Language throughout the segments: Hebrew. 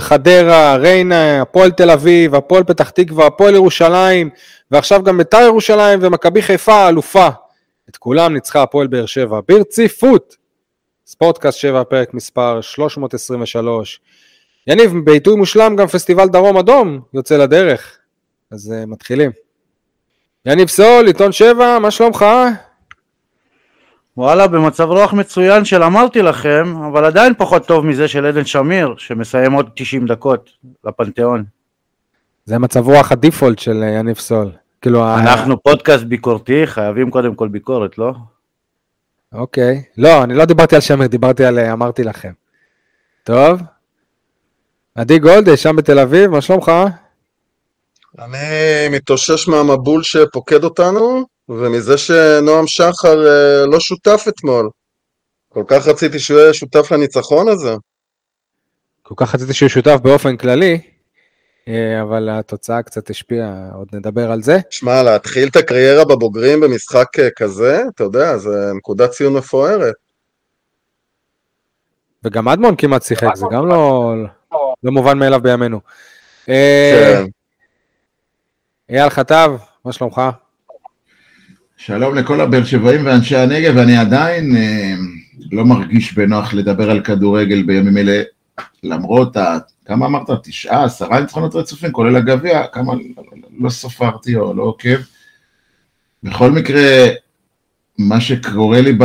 חדרה, ריינה, הפועל תל אביב, הפועל פתח תקווה, הפועל ירושלים, ועכשיו גם בית"ר ירושלים ומכבי חיפה אלופה. את כולם ניצחה הפועל באר שבע ברציפות. ספורטקאסט 7, פרק מספר 323. יניב, בעיתוי מושלם גם פסטיבל דרום אדום יוצא לדרך, אז uh, מתחילים. יניב סול, עיתון 7, מה שלומך? וואלה, במצב רוח מצוין של אמרתי לכם, אבל עדיין פחות טוב מזה של עדן שמיר, שמסיים עוד 90 דקות לפנתיאון. זה מצב רוח הדיפולט של אה, יניב סול. כאילו... אנחנו פודקאסט ביקורתי, חייבים קודם כל ביקורת, לא? אוקיי. לא, אני לא דיברתי על שמיר, דיברתי על אה, אמרתי לכם. טוב. עדי גולדה, שם בתל אביב, מה שלומך? אני מתאושש מהמבול שפוקד אותנו, ומזה שנועם שחר אה, לא שותף אתמול. כל כך רציתי שהוא יהיה שותף לניצחון הזה. כל כך רציתי שהוא שותף באופן כללי, אה, אבל התוצאה קצת השפיעה, עוד נדבר על זה. שמע, להתחיל את הקריירה בבוגרים במשחק אה, כזה, אתה יודע, זה נקודת ציון מפוארת. וגם אדמון כמעט שיחק, זה גם לא, לא מובן מאליו בימינו. כן. אייל חטב, מה שלומך? שלום לכל הבאר שבעים ואנשי הנגב, ואני עדיין אה, לא מרגיש בנוח לדבר על כדורגל בימים אלה, למרות, ה, כמה אמרת? תשעה, עשרה ניצחונות רצופים, כולל הגביע, כמה לא ספרתי או לא עוקב. בכל מקרה, מה שקורה לי, ב,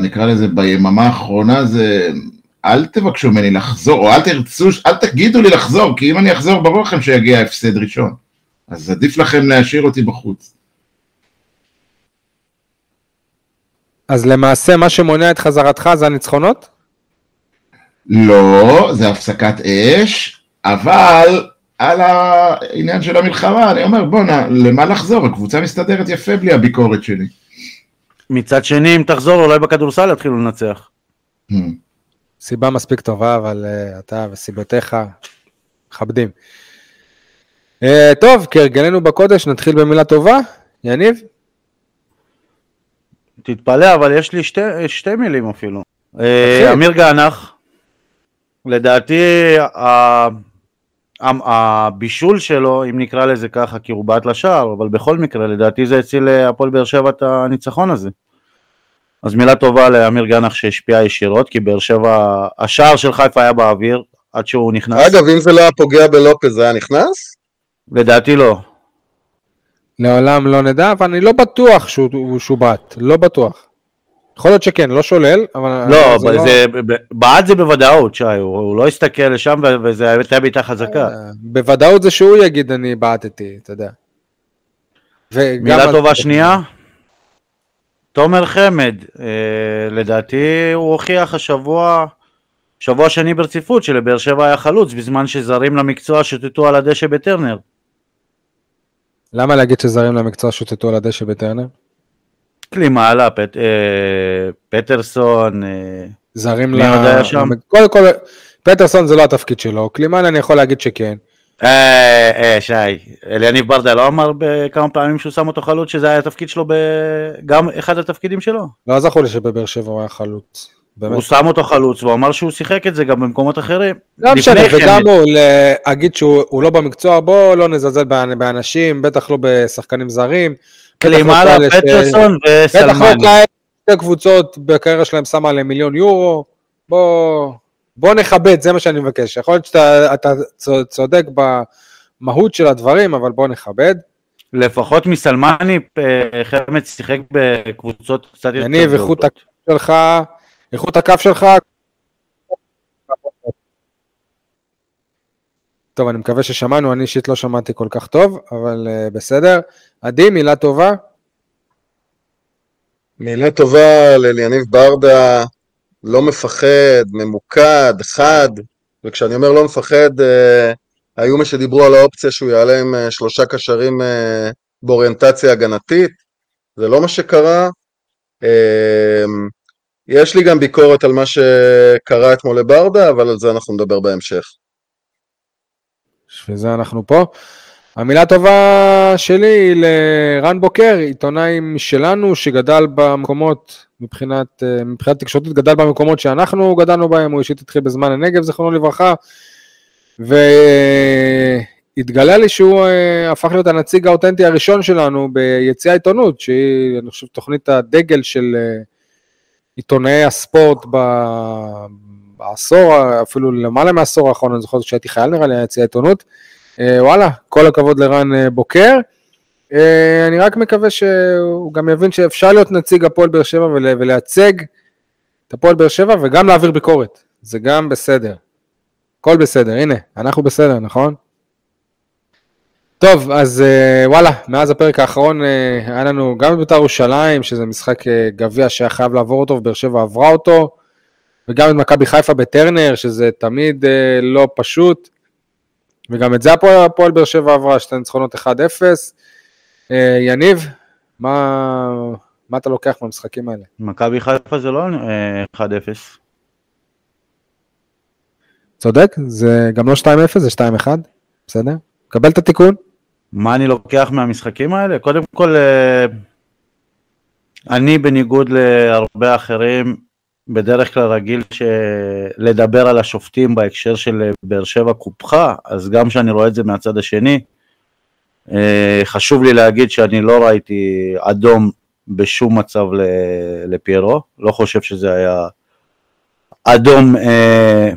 נקרא לזה, ביממה האחרונה זה, אל תבקשו ממני לחזור, או אל תרצו, אל תגידו לי לחזור, כי אם אני אחזור, ברור לכם שיגיע הפסד ראשון. אז עדיף לכם להשאיר אותי בחוץ. אז למעשה מה שמונע את חזרתך זה הניצחונות? לא, זה הפסקת אש, אבל על העניין של המלחמה, אני אומר, בואנה, למה לחזור? הקבוצה מסתדרת יפה בלי הביקורת שלי. מצד שני, אם תחזור, אולי בכדורסל יתחילו לנצח. Hmm. סיבה מספיק טובה, אבל uh, אתה וסיבותיך מכבדים. Uh, טוב, כהרגלנו בקודש, נתחיל במילה טובה. יניב? תתפלא, אבל יש לי שתי, שתי מילים אפילו. אה, אמיר גנח, לדעתי הבישול שלו, אם נקרא לזה ככה, כי הוא בעט לשער, אבל בכל מקרה, לדעתי זה הציל להפועל באר שבע את הניצחון הזה. אז מילה טובה לאמיר גנח שהשפיע ישירות, כי באר שבע, השער של חיפה היה באוויר עד שהוא נכנס. אגב, אם זה לא היה פוגע בלופז, זה היה נכנס? לדעתי לא. לעולם לא נדע, אבל אני לא בטוח שהוא שובט, לא בטוח. יכול להיות שכן, לא שולל, אבל... לא, זה זה, בעט זה בוודאות, שי, הוא, הוא לא הסתכל לשם וזה הייתה בעיטה חזקה. אה, בוודאות זה שהוא יגיד אני בעטתי, אתה יודע. מילה טובה שנייה, תומר חמד, אה, לדעתי הוא הוכיח השבוע, שבוע שני ברציפות שלבאר שבע היה חלוץ, בזמן שזרים למקצוע שוטטו על הדשא בטרנר. למה להגיד שזרים למקצוע שוטטו על הדשא בטרנר? קלימאלה, פט, אה, פטרסון, אה, זרים עוד היה שם? קודם כל, פטרסון זה לא התפקיד שלו, קלימן אני יכול להגיד שכן. אה, אה, שי, אליניב ברדה לא אמר בכמה פעמים שהוא שם אותו חלוץ שזה היה התפקיד שלו, ב... גם אחד התפקידים שלו. לא זכור לי שבבאר שבע הוא היה חלוץ. באמת. הוא שם אותו חלוץ והוא אמר שהוא שיחק את זה גם במקומות אחרים. לא משנה, כן, וגם הוא, להגיד שהוא הוא לא במקצוע, בוא לא נזלזל באנ- באנשים, בטח לא בשחקנים זרים. קלימאלה, לא ש- פטרסון בטח לא. כאלה, שתי קבוצות בקריירה שלהם שמה עליהם מיליון יורו. בוא, בוא נכבד, זה מה שאני מבקש. יכול להיות שאתה צודק במהות של הדברים, אבל בוא נכבד. לפחות מסלמני, אה, חמד שיחק בקבוצות קצת יותר יניב, איכות שלך, איכות הקו שלך. טוב, אני מקווה ששמענו, אני אישית לא שמעתי כל כך טוב, אבל uh, בסדר. עדי, מילה טובה. מילה טובה לאליניב ברדה, לא מפחד, ממוקד, חד, וכשאני אומר לא מפחד, אה, היו מי שדיברו על האופציה שהוא יעלה עם אה, שלושה קשרים אה, באוריינטציה הגנתית, זה לא מה שקרה. אה, יש לי גם ביקורת על מה שקרה אתמול לברדה, אבל על זה אנחנו נדבר בהמשך. בשביל זה אנחנו פה. המילה טובה שלי היא לרן בוקר, עיתונאי שלנו שגדל במקומות, מבחינת, אה, מבחינת תקשורתית, גדל במקומות שאנחנו גדלנו בהם, הוא אישית התחיל בזמן הנגב, זיכרונו לברכה. והתגלה לי שהוא אה, הפך להיות הנציג האותנטי הראשון שלנו ביציאה עיתונות, שהיא, אני חושב, תוכנית הדגל של אה, עיתונאי הספורט בעשור, אפילו למעלה מהעשור האחרון, אני זוכר שהייתי חייל נראה לי, יציאה עיתונות. וואלה, כל הכבוד לרן בוקר. אני רק מקווה שהוא גם יבין שאפשר להיות נציג הפועל באר שבע ולייצג את הפועל באר שבע וגם להעביר ביקורת, זה גם בסדר. הכל בסדר, הנה, אנחנו בסדר, נכון? טוב, אז אה, וואלה, מאז הפרק האחרון אה, היה לנו גם בבית"ר ירושלים, שזה משחק אה, גביע שהיה חייב לעבור אותו, ובאר שבע עברה אותו, וגם את מכבי חיפה בטרנר, שזה תמיד לא פשוט, וגם את זה הפועל באר שבע עברה, שתי ניצחונות 1-0. יניב, מה, מה אתה לוקח מהמשחקים האלה? מכבי חיפה זה לא 1-0. צודק, זה גם לא 2-0, זה 2-1, בסדר? קבל את התיקון. מה אני לוקח מהמשחקים האלה? קודם כל, אה, אני בניגוד להרבה אחרים, בדרך כלל רגיל לדבר על השופטים בהקשר של באר שבע קופחה, אז גם כשאני רואה את זה מהצד השני, אה, חשוב לי להגיד שאני לא ראיתי אדום בשום מצב לפיירו, לא חושב שזה היה אדום אה,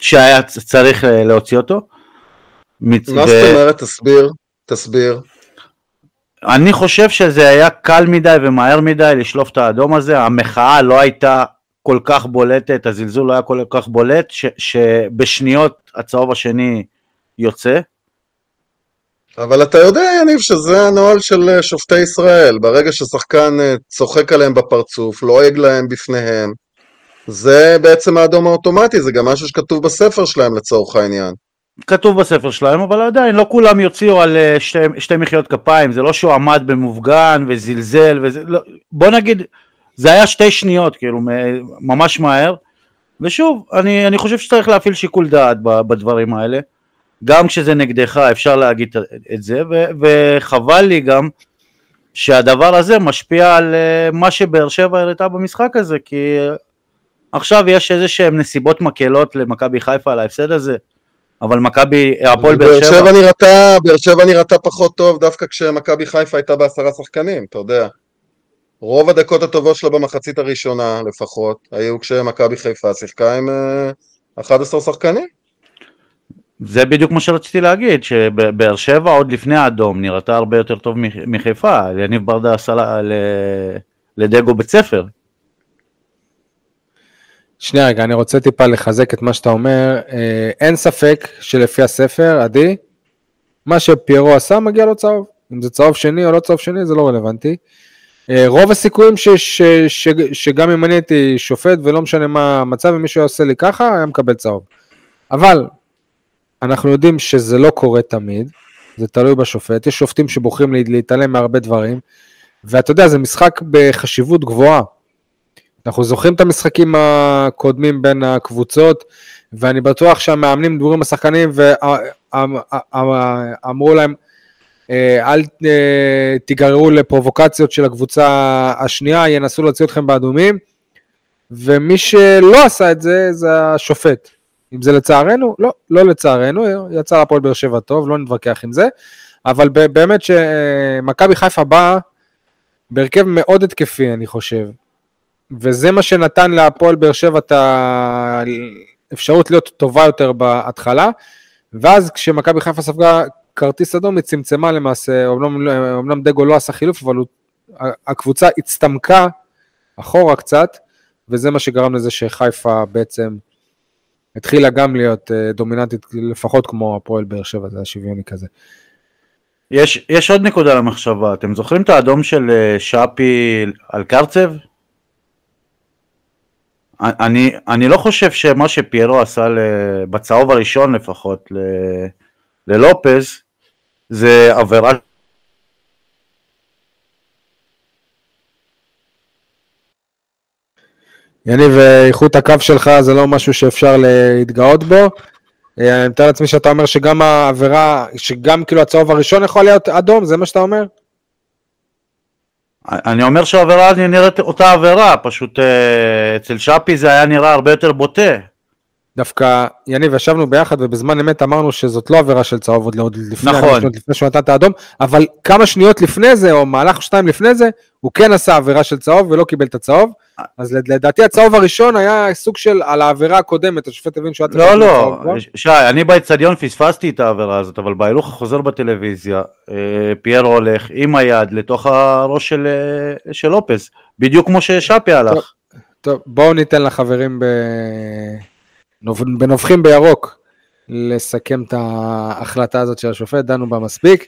שהיה צריך אה, להוציא אותו. מה זאת אומרת? תסביר, תסביר. אני חושב שזה היה קל מדי ומהר מדי לשלוף את האדום הזה, המחאה לא הייתה כל כך בולטת, הזלזול לא היה כל כך בולט, ש, שבשניות הצהוב השני יוצא. אבל אתה יודע, יניב, שזה הנוהל של אה, שופטי ישראל. ברגע ששחקן אה, צוחק עליהם בפרצוף, לועג להם בפניהם, זה בעצם האדום האוטומטי, זה גם משהו שכתוב בספר שלהם לצורך העניין. כתוב בספר שלהם, אבל עדיין לא כולם יוציאו על אה, שתי, שתי מחיאות כפיים, זה לא שהוא עמד במופגן וזלזל, וזה, לא, בוא נגיד, זה היה שתי שניות, כאילו, ממש מהר, ושוב, אני, אני חושב שצריך להפעיל שיקול דעת בדברים האלה. גם כשזה נגדך אפשר להגיד את זה, ו, וחבל לי גם שהדבר הזה משפיע על אה, מה שבאר שבע הראתה במשחק הזה, כי עכשיו יש איזה שהם נסיבות מקלות למכבי חיפה על ההפסד הזה, אבל מכבי, הפועל באר שבע... שבע נראתה, באר שבע נראתה פחות טוב דווקא כשמכבי חיפה הייתה בעשרה שחקנים, אתה יודע. רוב הדקות הטובות שלה במחצית הראשונה לפחות, היו כשמכבי חיפה שיחקה עם 11 אה, שחקנים. זה בדיוק מה שרציתי להגיד, שבאר שבע עוד לפני האדום נראתה הרבה יותר טוב מחיפה, יניב ברדה עשה לדגו בית ספר. שנייה רגע, אני רוצה טיפה לחזק את מה שאתה אומר. אה, אין ספק שלפי הספר, עדי, מה שפיירו עשה מגיע לו צהוב. אם זה צהוב שני או לא צהוב שני זה לא רלוונטי. אה, רוב הסיכויים ש, ש, ש, שגם אם אני הייתי שופט ולא משנה מה המצב, אם מישהו עושה לי ככה, היה מקבל צהוב. אבל אנחנו יודעים שזה לא קורה תמיד, זה תלוי בשופט, יש שופטים שבוחרים להתעלם מהרבה דברים, ואתה יודע, זה משחק בחשיבות גבוהה. אנחנו זוכרים את המשחקים הקודמים בין הקבוצות, ואני בטוח שהמאמנים דיברו עם השחקנים ואמרו להם, אה, אל אה, תיגררו לפרובוקציות של הקבוצה השנייה, ינסו להוציא אתכם באדומים, ומי שלא עשה את זה, זה השופט. אם זה לצערנו, לא, לא לצערנו, יצא לפועל באר שבע טוב, לא נתווכח עם זה, אבל באמת שמכבי חיפה באה בהרכב מאוד התקפי, אני חושב, וזה מה שנתן להפועל באר שבע את האפשרות להיות טובה יותר בהתחלה, ואז כשמכבי חיפה ספגה כרטיס אדום, היא צמצמה למעשה, אומנם, אומנם דגו לא עשה חילוף, אבל הוא, הקבוצה הצטמקה אחורה קצת, וזה מה שגרם לזה שחיפה בעצם התחילה גם להיות אה, דומיננטית, לפחות כמו הפועל באר שבע, זה היה שוויוני כזה. יש, יש עוד נקודה למחשבה, אתם זוכרים את האדום של אה, שפי על קרצב? אני, אני לא חושב שמה שפיירו עשה בצהוב הראשון לפחות ללופז זה עבירה יניב, איכות הקו שלך זה לא משהו שאפשר להתגאות בו. אה, אני מתאר לעצמי שאתה אומר שגם העבירה, שגם כאילו הצהוב הראשון יכול להיות אדום, זה מה שאתה אומר? אני אומר שהעבירה נראית אותה עבירה, פשוט אה, אצל שפי זה היה נראה הרבה יותר בוטה. דווקא, יניב, ישבנו ביחד ובזמן אמת אמרנו שזאת לא עבירה של צהוב עוד עוד לפני, נכון. לפני שהוא נתן את האדום, אבל כמה שניות לפני זה, או מהלך שתיים לפני זה, הוא כן עשה עבירה של צהוב ולא קיבל את הצהוב. אז לד- לדעתי הצהוב הראשון היה סוג של על העבירה הקודמת, השופט הבין שהוא היה צריך לא, לא, צהוב כבר. שי, אני באצטדיון פספסתי את העבירה הזאת, אבל בהילוך החוזר בטלוויזיה, אה, פיירו הולך עם היד לתוך הראש של, אה, של לופס, בדיוק כמו ששאפי הלך. טוב, בואו ניתן לחברים בנובחים בירוק לסכם את ההחלטה הזאת של השופט, דנו בה מספיק.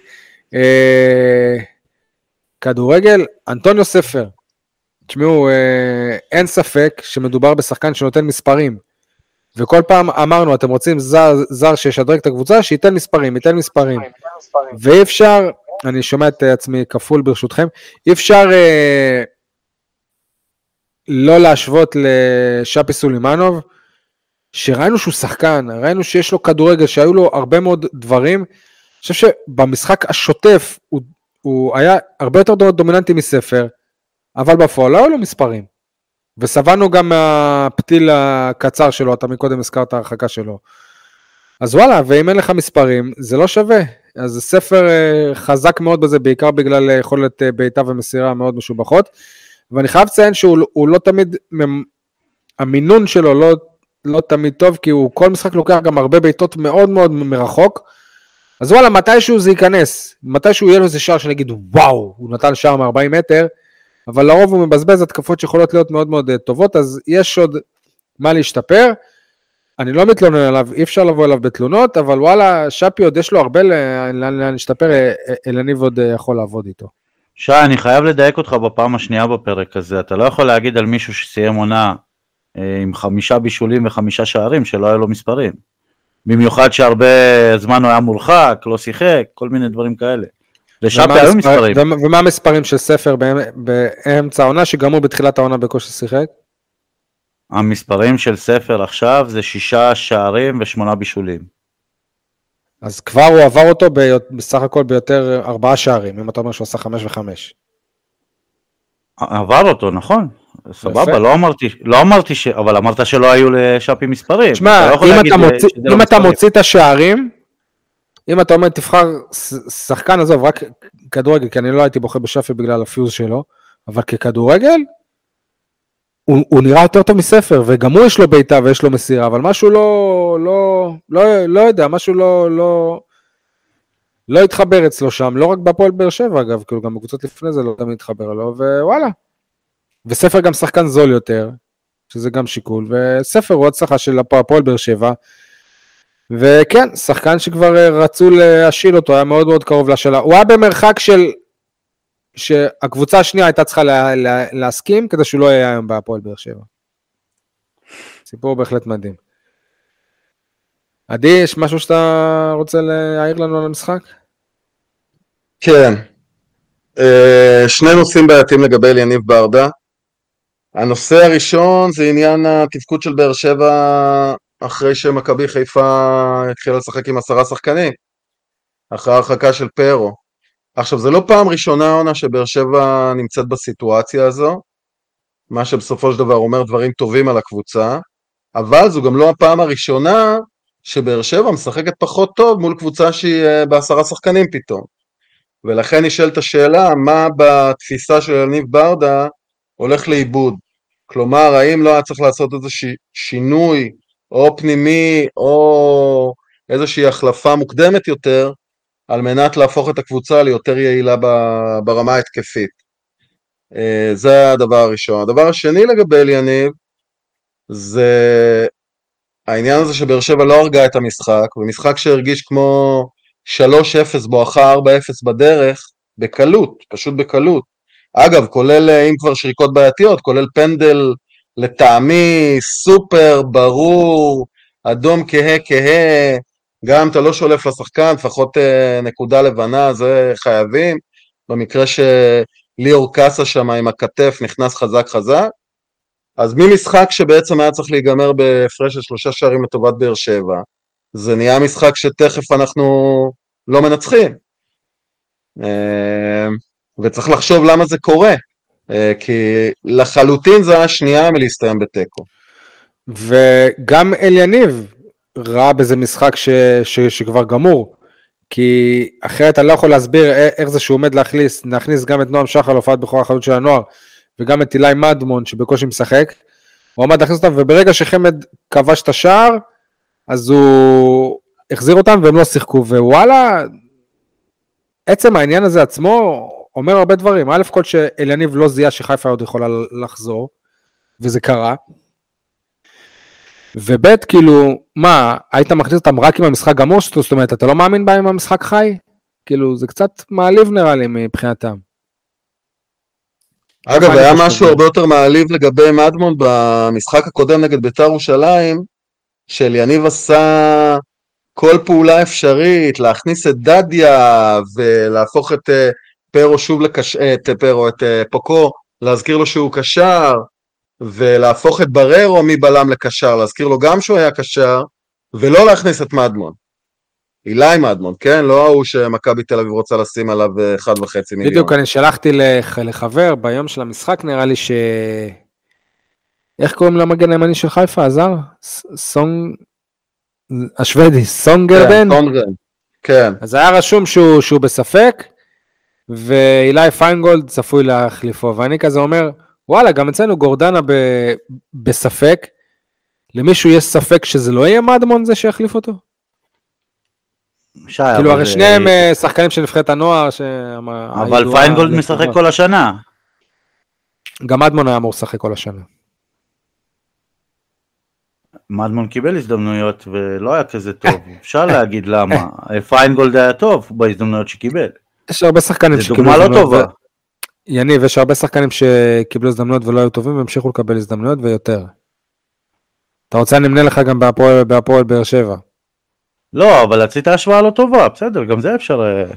כדורגל, אנטוניו ספר. תשמעו, אה, אין ספק שמדובר בשחקן שנותן מספרים. וכל פעם אמרנו, אתם רוצים זר, זר שישדרג את הקבוצה, שייתן מספרים, ייתן מספרים. ואי אפשר, אני שומע את עצמי כפול ברשותכם, אי אפשר אה, לא להשוות לשאפי סולימנוב, שראינו שהוא שחקן, ראינו שיש לו כדורגל, שהיו לו הרבה מאוד דברים. אני חושב שבמשחק השוטף הוא, הוא היה הרבה יותר דומיננטי מספר, אבל בפועל לא היו לו מספרים. וסבלנו גם מהפתיל הקצר שלו, אתה מקודם הזכרת ההרחקה שלו. אז וואלה, ואם אין לך מספרים, זה לא שווה. אז ספר אה, חזק מאוד בזה, בעיקר בגלל יכולת אה, בעיטה ומסירה מאוד משובחות. ואני חייב לציין שהוא הוא לא תמיד, המינון שלו לא, לא תמיד טוב, כי הוא כל משחק לוקח גם הרבה בעיטות מאוד מאוד מרחוק. אז וואלה, מתישהו זה ייכנס, מתישהו יהיה לו איזה שער שנגיד, וואו, הוא נתן שער מ-40 מטר, אבל לרוב הוא מבזבז התקפות שיכולות להיות מאוד מאוד אה, טובות, אז יש עוד מה להשתפר. אני לא מתלונן עליו, אי אפשר לבוא אליו בתלונות, אבל וואלה, שפי עוד יש לו הרבה לאן להשתפר, אה, אה, אלניב עוד אה, יכול לעבוד איתו. שי, אני חייב לדייק אותך בפעם השנייה בפרק הזה, אתה לא יכול להגיד על מישהו שסיים עונה אה, עם חמישה בישולים וחמישה שערים שלא היו לו מספרים. במיוחד שהרבה זמן הוא היה מורחק, לא שיחק, כל מיני דברים כאלה. לשאפי היו מספרים. ומה- המספרים של ספר באמ- באמצע העונה, שגם הוא בתחילת העונה בקושי שיחק? המספרים של ספר עכשיו זה שישה שערים ושמונה בישולים. אז כבר הוא עבר אותו ב- בסך הכל ביותר ארבעה שערים, אם אתה אומר שהוא עשה חמש וחמש. עבר אותו, נכון? סבבה, לא אמרתי, לא אמרתי ש... אבל אמרת שלא היו לשאפי מספרים. תשמע, אתה לא אם אתה מוציא- לא אם אתה. מוציא את השערים, אם אתה אומר תבחר שחקן, עזוב, רק כדורגל, כי אני לא הייתי בוחר בשפי בגלל הפיוז שלו, אבל ככדורגל, הוא, הוא נראה יותר טוב מספר, וגם הוא יש לו בעיטה ויש לו מסירה, אבל משהו לא, לא, לא, לא יודע, משהו לא, לא, לא התחבר אצלו שם, לא רק בהפועל באר שבע אגב, כאילו גם בקבוצות לפני זה לא תמיד התחבר לו, ווואלה. וספר גם שחקן זול יותר, שזה גם שיקול, וספר הוא הצלחה של הפועל באר שבע, וכן, שחקן שכבר אה, רצו להשאיל אותו, היה מאוד מאוד קרוב לשאלה. הוא היה במרחק של... שהקבוצה השנייה הייתה צריכה לה, לה, להסכים כדי שהוא לא יהיה היום בהפועל באר שבע. סיפור בהחלט מדהים. עדי, יש משהו שאתה רוצה להעיר לנו על המשחק? כן. אה, שני נושאים בעייתיים לגבי אליניב ברדה. הנושא הראשון זה עניין התפקוד של באר שבע אחרי שמכבי חיפה התחילה לשחק עם עשרה שחקנים, אחרי ההרחקה של פרו. עכשיו, זה לא פעם ראשונה עונה שבאר שבע נמצאת בסיטואציה הזו, מה שבסופו של דבר אומר דברים טובים על הקבוצה, אבל זו גם לא הפעם הראשונה שבאר שבע משחקת פחות טוב מול קבוצה שהיא אה, בעשרה שחקנים פתאום. ולכן נשאלת השאלה, מה בתפיסה של יניב ברדה הולך לאיבוד? כלומר, האם לא היה צריך לעשות איזה ש... שינוי, או פנימי, או איזושהי החלפה מוקדמת יותר, על מנת להפוך את הקבוצה ליותר יעילה ברמה ההתקפית. אה, זה הדבר הראשון. הדבר השני לגבי אליניב, זה העניין הזה שבאר שבע לא הרגה את המשחק, ומשחק שהרגיש כמו 3-0 בואכה 4-0 בדרך, בקלות, פשוט בקלות. אגב, כולל, אה, אם כבר שריקות בעייתיות, כולל פנדל לטעמי סופר ברור, אדום כהה כהה, גם אתה לא שולף לשחקן, לפחות אה, נקודה לבנה, זה חייבים. במקרה שליאור קאסה שם עם הכתף נכנס חזק חזק. אז ממשחק שבעצם היה צריך להיגמר בהפרש של שלושה שערים לטובת באר שבע, זה נהיה משחק שתכף אנחנו לא מנצחים. וצריך לחשוב למה זה קורה, אה, כי לחלוטין זה היה שנייה מלהסתיים בתיקו. וגם אליניב ראה בזה משחק ש, ש, שכבר גמור, כי אחרת אני לא יכול להסביר איך זה שהוא עומד להכניס, להכניס גם את נועם שחר להופעת בכורה החלוץ של הנוער, וגם את אילי מדמון שבקושי משחק. הוא עמד להכניס אותם, וברגע שחמד כבש את השער, אז הוא החזיר אותם והם לא שיחקו, ווואלה, עצם העניין הזה עצמו אומר הרבה דברים. א' כל שאליניב לא זיהה שחיפה עוד יכולה לחזור, וזה קרה. וב' כאילו, מה, היית מכניס אותם רק עם המשחק גמור? זאת אומרת, אתה לא מאמין בהם עם המשחק חי? כאילו, זה קצת מעליב נראה לי מבחינתם. אגב, היה משהו הרבה יותר מעליב לגבי מדמון במשחק הקודם נגד בית"ר ירושלים, שאליניב עשה כל פעולה אפשרית, להכניס את דדיה ולהפוך את אה, פרו שוב לקש... אה, את פרו, את אה, פוקו, להזכיר לו שהוא קשר, ולהפוך את בררו מבלם לקשר, להזכיר לו גם שהוא היה קשר, ולא להכניס את מדמון. אילי מדמון, כן? לא ההוא שמכבי תל אביב רוצה לשים עליו אחד וחצי מיליון. בדיוק, אני שלחתי לח... לחבר ביום של המשחק, נראה לי ש... איך קוראים למגן הימני של חיפה, עזר? סונג... השוודי, סונגרדן? כן, סונגרדן, כן. אז היה רשום שהוא, שהוא בספק, ואילי פיינגולד צפוי להחליפו, ואני כזה אומר, וואלה, גם אצלנו גורדנה ב, בספק, למישהו יש ספק שזה לא יהיה מדמון זה שיחליף אותו? שי, כאילו הרי שניהם אה, שחקנים של נבחרת הנוער, אבל פיינגולד משחק כל השנה. גם מדמון היה אמור לשחק כל השנה. מדמון קיבל הזדמנויות ולא היה כזה טוב, אפשר להגיד למה, פיינגולד היה טוב בהזדמנויות שקיבל. יש הרבה שחקנים שקיבלו הזדמנויות. זה דוגמה לא טובה. יניב, יש הרבה שחקנים שקיבלו הזדמנויות ולא היו טובים והמשיכו לקבל הזדמנויות ויותר. אתה רוצה אני אמנה לך גם בהפועל באר שבע. לא, אבל עשית השוואה לא טובה, בסדר, גם זה אפשר... אה,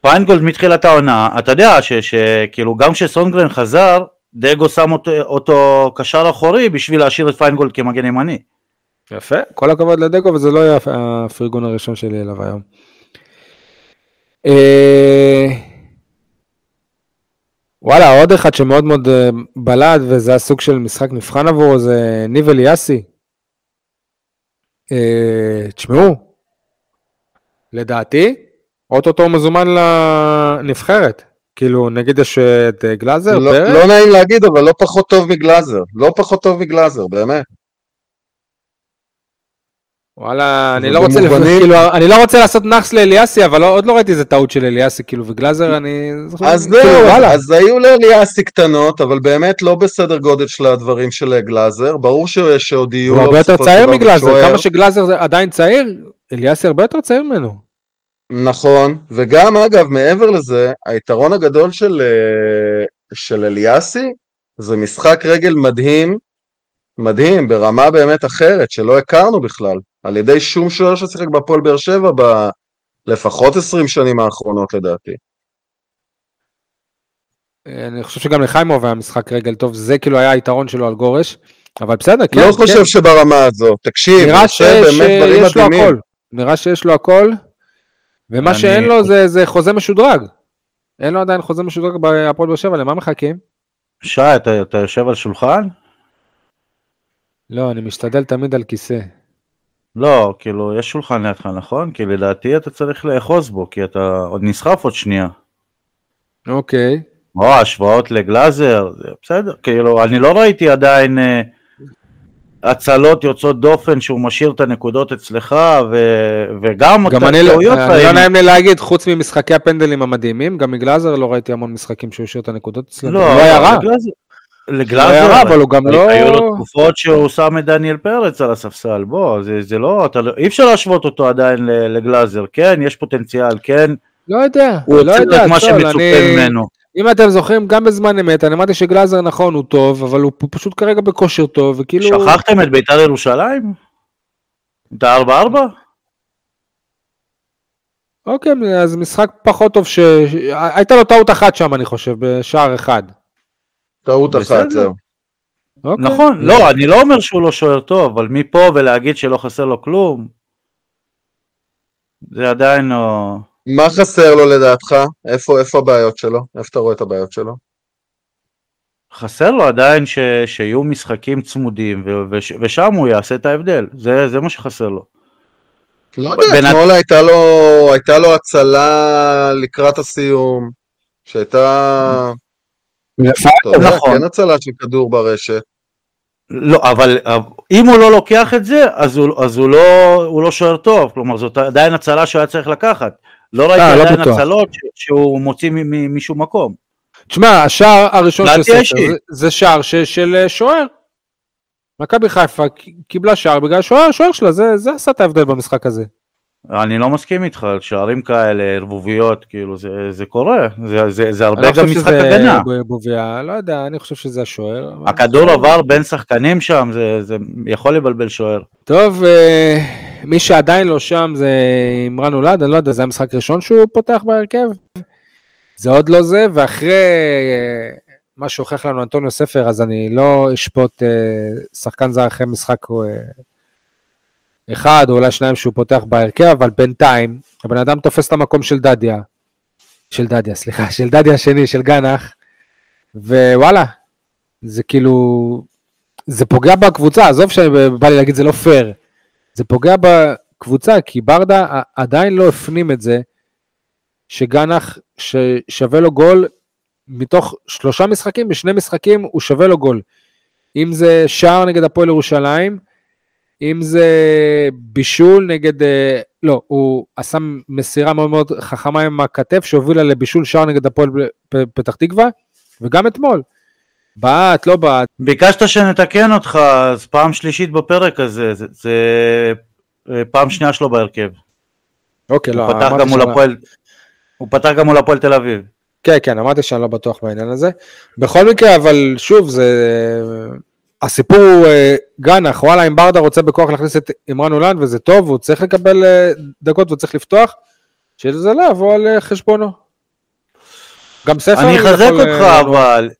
פיינגולד מתחילת העונה, אתה יודע שכאילו גם כשסונגרן חזר, דגו שם אותו, אותו קשר אחורי בשביל להשאיר את פיינגולד כמגן ימני. יפה, כל הכבוד לדגו וזה לא יהיה הפרגון הראשון שלי אליו היום. אה, וואלה, עוד אחד שמאוד מאוד אה, בלט וזה הסוג של משחק מבחן עבורו זה ניב אליאסי. אה, תשמעו, לדעתי, אוטוטו מזומן לנבחרת. כאילו, נגיד יש את גלאזר, לא, לא נעים להגיד, אבל לא פחות טוב מגלאזר. לא פחות טוב מגלאזר, באמת. וואלה, אני לא, רוצה, לפני, כאילו, אני לא רוצה לעשות נאחס לאליאסי, אבל לא, עוד לא ראיתי איזה טעות של אליאסי, כאילו, וגלאזר, אני... אז זהו, כאילו, אז היו לאליאסי קטנות, אבל באמת לא בסדר גודל של הדברים של גלאזר, ברור שעוד יהיו... הוא הרבה יותר צעיר מגלאזר, כמה שגלאזר עדיין צעיר, אליאסי הרבה יותר צעיר ממנו. נכון, וגם אגב, מעבר לזה, היתרון הגדול של, אה, של אליאסי, זה משחק רגל מדהים, מדהים, ברמה באמת אחרת, שלא הכרנו בכלל. על ידי שום שוער ששיחק בהפועל באר שבע בלפחות 20 שנים האחרונות לדעתי. אני חושב שגם לחיימוב היה משחק רגל טוב, זה כאילו היה היתרון שלו על גורש, אבל בסדר, כן. לא חושב כן. שברמה הזו, תקשיב, נראה ש... שיש לו הכל, נראה שיש לו הכל, ומה אני... שאין לו זה, זה חוזה משודרג. אין לו עדיין חוזה משודרג בהפועל באר שבע, למה מחכים? שי, אתה, אתה יושב על שולחן? לא, אני משתדל תמיד על כיסא. לא, כאילו, יש שולחן לידך, נכון? כי לדעתי אתה צריך לאחוז בו, כי אתה עוד נסחף עוד שנייה. אוקיי. או השוואות לגלאזר, בסדר, כאילו, אני לא ראיתי עדיין אה, הצלות יוצאות דופן שהוא משאיר את הנקודות אצלך, ו, וגם גם אני לא, אני לא נעים לי להגיד, חוץ ממשחקי הפנדלים המדהימים, גם מגלאזר לא ראיתי המון משחקים שהוא השאיר את הנקודות אצלנו, לא, לא היה רע. לגלאזר, לגלאזר, אבל הוא גם לא... היו לו תקופות שהוא שם את דניאל פרץ על הספסל, בוא, זה, זה לא, אתה לא, אי אפשר להשוות אותו עדיין לגלאזר, כן, יש פוטנציאל, כן. לא יודע, הוא לא יודע, את מה שמצופה אני... ממנו. אם אתם זוכרים, גם בזמן אמת, אני אמרתי שגלאזר נכון, הוא טוב, אבל הוא פשוט כרגע בכושר טוב, וכאילו... שכחתם את בית"ר ירושלים? את הארבע-ארבע? אוקיי, אז משחק פחות טוב ש... הייתה לו טעות אחת שם, אני חושב, בשער אחד. טעות אחת, זהו. אוקיי. נכון, לא, אני לא אומר שהוא לא שוער טוב, אבל מפה ולהגיד שלא חסר לו כלום, זה עדיין לא... מה חסר לו לדעתך? איפה, איפה הבעיות שלו? איפה אתה רואה את הבעיות שלו? חסר לו עדיין ש, שיהיו משחקים צמודים, ו, וש, ושם הוא יעשה את ההבדל, זה, זה מה שחסר לו. לא יודע, אתמול הייתה לו, הייתה לו הצלה לקראת הסיום, שהייתה... נכון. כן הצלה של כדור ברשת. לא, אבל אם הוא לא לוקח את זה, אז הוא, אז הוא, לא, הוא לא שוער טוב, כלומר זאת עדיין הצלה שהוא היה צריך לקחת. לא ראיתי אה, לא עדיין לא הצלות שהוא מוציא משום מקום. תשמע, השער הראשון של ספר זה, זה שער ש, של אה, שוער. מכבי חיפה קיבלה שער בגלל שוער, השוער שלה, זה, זה עשה את ההבדל במשחק הזה. אני לא מסכים איתך, שערים כאלה, ערבוביות, כאילו, זה, זה קורה, זה, זה, זה הרבה גם משחק הגנה. אני חושב שזה ערבוביה, לא יודע, אני חושב שזה השוער. הכדור עבר בין שחקנים שם, זה, זה יכול לבלבל שוער. טוב, אה, מי שעדיין לא שם זה אימרן אולד, אני לא יודע, זה המשחק הראשון שהוא פותח בהרכב? זה עוד לא זה, ואחרי אה, מה שהוכיח לנו אנטוניו ספר, אז אני לא אשפוט אה, שחקן זר אחרי משחק אחד או אולי שניים שהוא פותח בהרכב, אבל בינתיים הבן אדם תופס את המקום של דדיה, של דדיה, סליחה, של דדיה השני, של גנח, ווואלה, זה כאילו, זה פוגע בקבוצה, עזוב שבא לי להגיד זה לא פייר, זה פוגע בקבוצה, כי ברדה עדיין לא הפנים את זה, שגנח ששווה לו גול מתוך שלושה משחקים, בשני משחקים הוא שווה לו גול. אם זה שער נגד הפועל ירושלים, אם זה בישול נגד, אה, לא, הוא עשה מסירה מאוד מאוד חכמה עם הכתף שהובילה לבישול שער נגד הפועל פתח תקווה, וגם אתמול. בעט, לא בעט. ביקשת שנתקן אותך, אז פעם שלישית בפרק הזה, זה, זה אה, פעם שנייה שלו בהרכב. אוקיי, לא, פתח גם מול הפועל, הוא פתח גם מול הפועל תל אביב. כן, כן, אמרתי שאני לא בטוח בעניין הזה. בכל מקרה, אבל שוב, זה הסיפור הוא אה, גנח, וואלה, אם ברדה רוצה בכוח להכניס את עמרן הולנד, וזה טוב, והוא צריך לקבל אה, דקות והוא צריך לפתוח, שזה לא יבוא על אה, חשבונו. גם ספר... אני אחזק אותך, אבל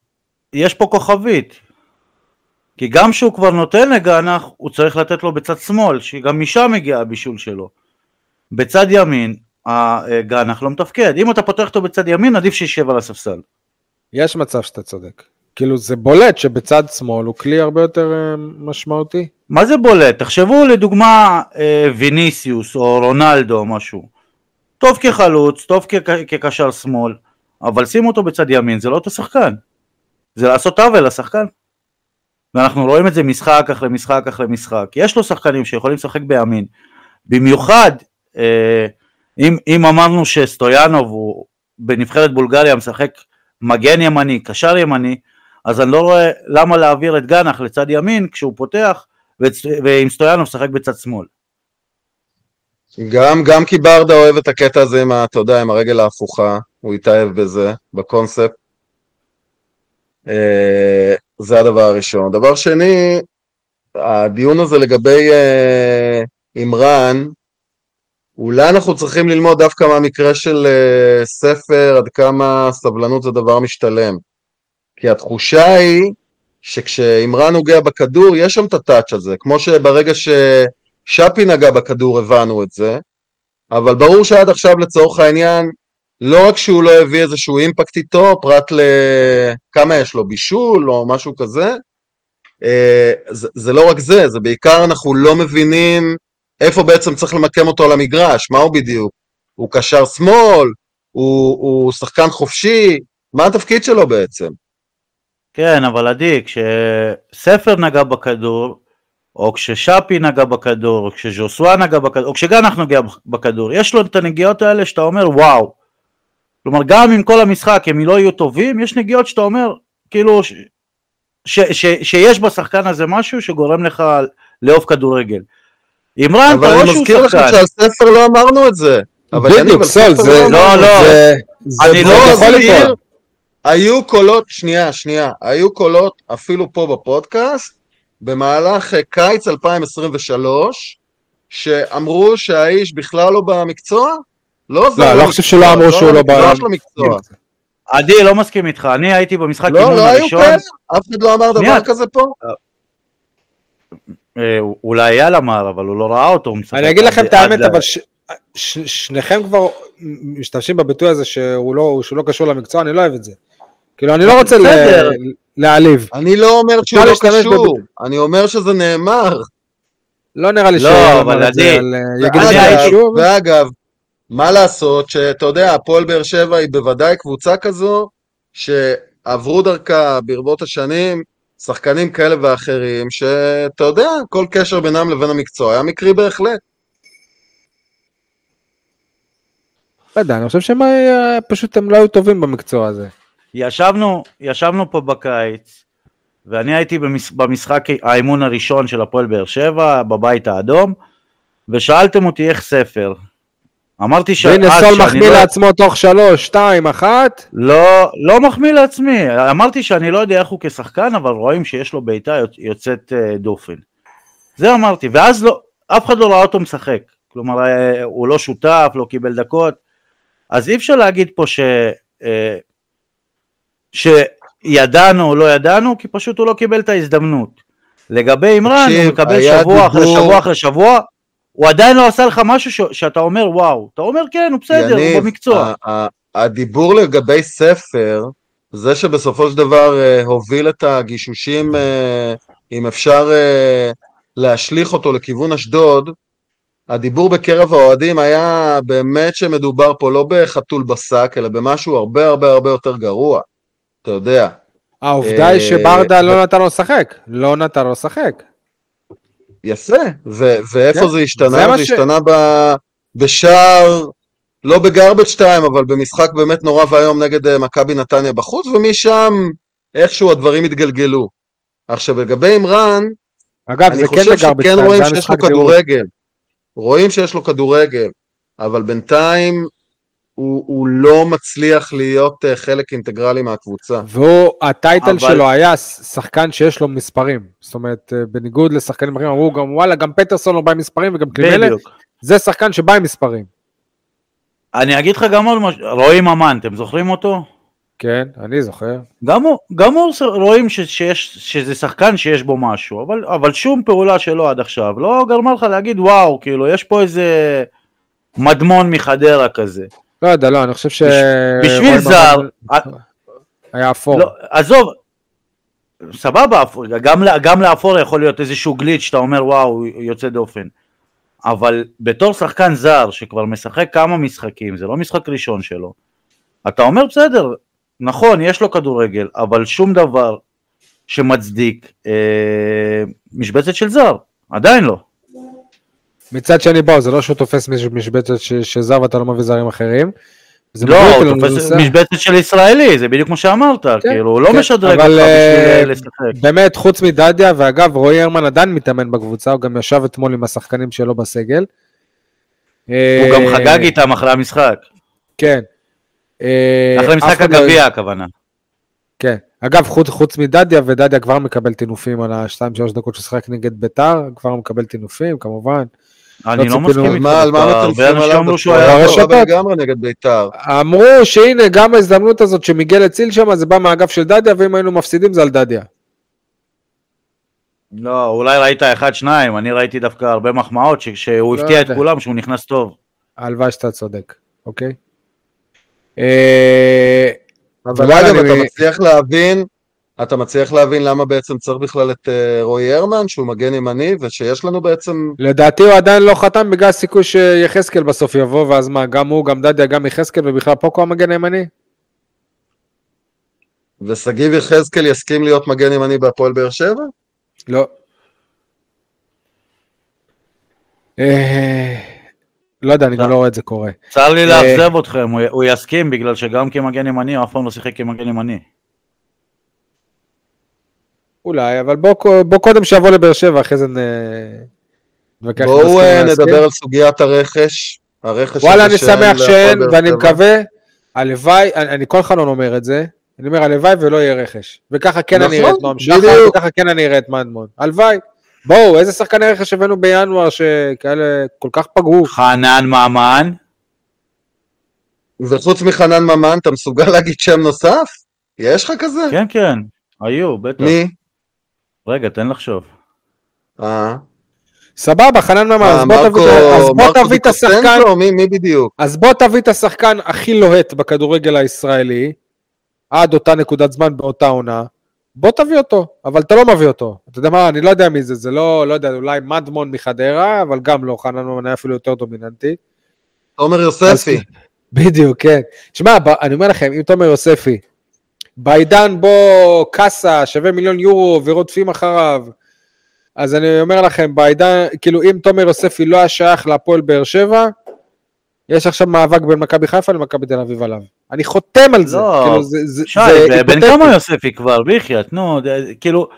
יש פה כוכבית. כי גם כשהוא כבר נותן לגנח, הוא צריך לתת לו בצד שמאל, שגם משם מגיע הבישול שלו. בצד ימין, הגנח לא מתפקד. אם אתה פותח אותו בצד ימין, עדיף שישב על הספסל. יש מצב שאתה צודק. כאילו זה בולט שבצד שמאל הוא כלי הרבה יותר אה, משמעותי. מה זה בולט? תחשבו לדוגמה אה, ויניסיוס או רונלדו או משהו. טוב כחלוץ, טוב כקשר שמאל, אבל שימו אותו בצד ימין, זה לא אותו שחקן. זה לעשות עוול לשחקן. ואנחנו רואים את זה משחק אחרי משחק אחרי משחק. יש לו שחקנים שיכולים לשחק בימין. במיוחד, אה, אם, אם אמרנו שסטויאנוב הוא בנבחרת בולגריה משחק מגן ימני, קשר ימני, אז אני לא רואה למה להעביר את גנח לצד ימין כשהוא פותח ועם סטויאנו משחק בצד שמאל. גם, גם כי ברדה אוהב את הקטע הזה עם, אתה יודע, עם הרגל ההפוכה, הוא התאהב בזה, בקונספט. אה, זה הדבר הראשון. דבר שני, הדיון הזה לגבי אה, אימרן, אולי אנחנו צריכים ללמוד דווקא מהמקרה של אה, ספר, עד כמה סבלנות זה דבר משתלם. כי התחושה היא שכשאימרן נוגע בכדור, יש שם את הטאץ' הזה, כמו שברגע ששאפי נגע בכדור הבנו את זה, אבל ברור שעד עכשיו לצורך העניין, לא רק שהוא לא הביא איזשהו אימפקט איתו, פרט לכמה יש לו, בישול או משהו כזה, אה, זה, זה לא רק זה, זה בעיקר אנחנו לא מבינים איפה בעצם צריך למקם אותו על המגרש, מה הוא בדיוק? הוא קשר שמאל? הוא, הוא שחקן חופשי? מה התפקיד שלו בעצם? כן, אבל עדי, כשספר נגע בכדור, או כששאפי נגע בכדור, או כשז'וסווה נגע בכדור, או כשגנח נוגע בכדור, יש לו את הנגיעות האלה שאתה אומר וואו. כלומר, גם אם כל המשחק הם לא יהיו טובים, יש נגיעות שאתה אומר, כאילו, ש, ש, ש, שיש בשחקן הזה משהו שגורם לך לאהוב כדורגל. אימרן, אתה רואה שהוא שחקן. אבל אני מזכיר לך שעל ספר לא אמרנו את זה. בדיוק, סול, זה לא, לא, אני לא יכול לקרוא. היו קולות, שנייה, שנייה, היו קולות אפילו פה בפודקאסט, במהלך אה, קיץ 2023, שאמרו שהאיש בכלל לא במקצוע? לא, לא, לא חושב שלא אמרו שהוא לא במקצוע. עדי, לא מסכים איתך, אני הייתי במשחק אימון הראשון. לא, לא היו כאלה, אף אחד לא אמר דבר כזה פה. אה, אולי אייל אמר, אבל הוא לא ראה אותו. אני אגיד לכם את האמת, אבל שניכם כבר משתמשים בביטוי הזה שהוא לא קשור למקצוע, אני לא אוהב את זה. כאילו, אני לא רוצה להעליב. אני לא אומר שהוא לא קשור, אני אומר שזה נאמר. לא נראה לי לא, שהוא אבל את זה עדי, על... אה, יגיד את אני זה הייתי- ואגב, שוב. ואגב, מה לעשות שאתה יודע, הפועל באר שבע היא בוודאי קבוצה כזו שעברו דרכה ברבות השנים שחקנים כאלה ואחרים, שאתה יודע, כל קשר בינם לבין המקצוע היה מקרי בהחלט. לא יודע, אני חושב שהם אה, פשוט הם לא היו טובים במקצוע הזה. ישבנו, ישבנו פה בקיץ, ואני הייתי במש, במשחק האימון הראשון של הפועל באר שבע, בבית האדום, ושאלתם אותי איך ספר. אמרתי שאז והנה סול שאני מחמיא לא, לעצמו תוך שלוש, שתיים, אחת. לא, לא מחמיא לעצמי, אמרתי שאני לא יודע איך הוא כשחקן, אבל רואים שיש לו בעיטה יוצ- יוצאת אה, דופן. זה אמרתי, ואז לא, אף אחד לא ראה אותו משחק. כלומר, אה, הוא לא שותף, לא קיבל דקות, אז אי אפשר להגיד פה ש... שידענו או לא ידענו, כי פשוט הוא לא קיבל את ההזדמנות. לגבי אימרן, תקשיב, הוא מקבל שבוע אחרי דיבור- שבוע אחרי שבוע, הוא עדיין לא עשה לך משהו ש... שאתה אומר וואו, אתה אומר כן, הוא בסדר, הוא יניב, במקצוע. ה- ה- הדיבור לגבי ספר, זה שבסופו של דבר אה, הוביל את הגישושים, אה, אם אפשר אה, להשליך אותו לכיוון אשדוד, הדיבור בקרב האוהדים היה באמת שמדובר פה לא בחתול בשק, אלא במשהו הרבה הרבה הרבה יותר גרוע. אתה יודע. העובדה אה, היא שברדה ו- לא נתן לו לשחק. לא נתן לו לשחק. יפה. ואיפה כן, זה השתנה? זה השתנה בשער, לא בגרבג' 2, אבל במשחק באמת נורא ואיום נגד אה, מכבי נתניה בחוץ, ומשם איכשהו הדברים התגלגלו. עכשיו לגבי אימרן, אגב, אני כן חושב שכן רואים שיש לו. כדורגל. רואים שיש לו כדורגל, אבל בינתיים הוא, הוא לא מצליח להיות אה, חלק אינטגרלי מהקבוצה. והוא, הטייטל אבל- שלו היה שחקן שיש לו מספרים. זאת אומרת, אה, בניגוד לשחקנים אחרים, אמרו גם וואלה, גם פטרסון לא בא עם מספרים וגם קלימלה, בדיוק. זה שחקן שבא עם מספרים. אני אגיד לך גם עוד משהו, רועי ממן, אתם זוכרים אותו? כן, אני זוכר. גם הוא, גם הוא רואים ש, שיש, שזה שחקן שיש בו משהו, אבל, אבל שום פעולה שלו עד עכשיו לא גרמה לך להגיד וואו, כאילו יש פה איזה מדמון מחדרה כזה. לא יודע, לא, אני חושב ש... בשביל זר, ממן היה אפור. לא, עזוב, סבבה, גם, גם לאפור יכול להיות איזשהו גליץ' שאתה אומר וואו, יוצא דופן. אבל בתור שחקן זר שכבר משחק כמה משחקים, זה לא משחק ראשון שלו, אתה אומר בסדר, נכון, יש לו כדורגל, אבל שום דבר שמצדיק אה, משבצת של זר, עדיין לא. מצד שני, בוא, זה לא שהוא תופס משבצת שזר ואתה לא מביא זרים אחרים. זה לא, הוא כאילו תופס משבצת של ישראלי, זה בדיוק כמו שאמרת, כאילו, הוא לא כן, משדרג אבל, אותך אה, בשביל לשחק. באמת, חוץ מדדיה, ואגב, רועי הרמן עדיין מתאמן בקבוצה, הוא גם ישב אתמול עם השחקנים שלו בסגל. הוא גם אה, חגג איתם אחרי המשחק, כן. אה, אחרי משחק לא- הגביע הכוונה. כן. אגב, חוץ, חוץ מדדיה, ודדיה כבר מקבל טינופים על ה-2-3 דקות ששחק נגד ביתר, כבר מקבל טינופים, כמובן. אני לא מסכים איתך, מה, על מה אנשים עליו? אמרו שהוא הוא היה היה ברשתות. לגמרי נגד בית"ר. אמרו שהנה, גם ההזדמנות הזאת שמיגל הציל שם, זה בא מהאגף של דדיה, ואם היינו מפסידים זה על דדיה. לא, אולי ראית אחד שניים, אני ראיתי דווקא הרבה מחמאות ש- שהוא לא הפתיע את. כולם שהוא נכנס טוב. הלוואי שאתה צודק, אוקיי? אה, אבל אגב, אתה מצליח להבין, אתה מצליח להבין למה בעצם צריך בכלל את אה, רועי הרמן, שהוא מגן ימני, ושיש לנו בעצם... לדעתי הוא עדיין לא חתם בגלל סיכוי שיחזקאל בסוף יבוא, ואז מה, גם הוא, גם דדיה, גם יחזקאל, ובכלל פוקו המגן הימני? ושגיב יחזקאל יסכים להיות מגן ימני בהפועל באר שבע? לא. אה, לא יודע, אני גם לא רואה את זה קורה. צר לי אה, לאכזב אתכם, הוא יסכים בגלל שגם כמגן ימני הוא אף פעם לא שיחק כמגן ימני. אולי, אבל בוא, בוא קודם שיבוא לבאר שבע, אחרי זה נ... נתווכח בואו אה. נדבר על סוגיית הרכש. הרכש וואלה, אני שמח שאין, ואני. מקווה, הלוואי, אני, אני כל חלון אומר את זה, אני אומר הלוואי ולא יהיה רכש. וככה כן אני אראה את נכון, נועם שחר, בדיוק. וככה כן אני אראה את מדמון. הלוואי. בואו, איזה שחקני רכש הבאנו בינואר שכאלה כל כך פגעו. חנן ממן, וחוץ מחנן ממן, אתה מסוגל להגיד שם נוסף? יש לך כזה? כן כן, היו, בטח. מי? רגע, תן לחשוב. אה. סבבה, חנן ממן, אז אה, בוא תביא אז בוא תביא את השחקן? מי מי בדיוק? אז בוא תביא את השחקן הכי לוהט בכדורגל הישראלי, עד אותה נקודת זמן באותה עונה. בוא תביא אותו, אבל אתה לא מביא אותו. אתה יודע מה, אני לא יודע מי זה, זה לא, לא יודע, אולי מדמון מחדרה, אבל גם לא, חנן היה אפילו יותר דומיננטי. תומר יוספי. בדיוק, כן. שמע, אני אומר לכם, אם תומר יוספי, בעידן בו קאסה שווה מיליון יורו ורודפים אחריו, אז אני אומר לכם, בעידן, כאילו אם תומר יוספי לא היה שייך להפועל באר שבע, יש עכשיו מאבק בין מכבי חיפה למכבי תל אביב עליו. אני חותם על זה. לא, כאילו, זה, זה, שי, זה בן כמה יוספי כבר, בחייאת, נו, כאילו...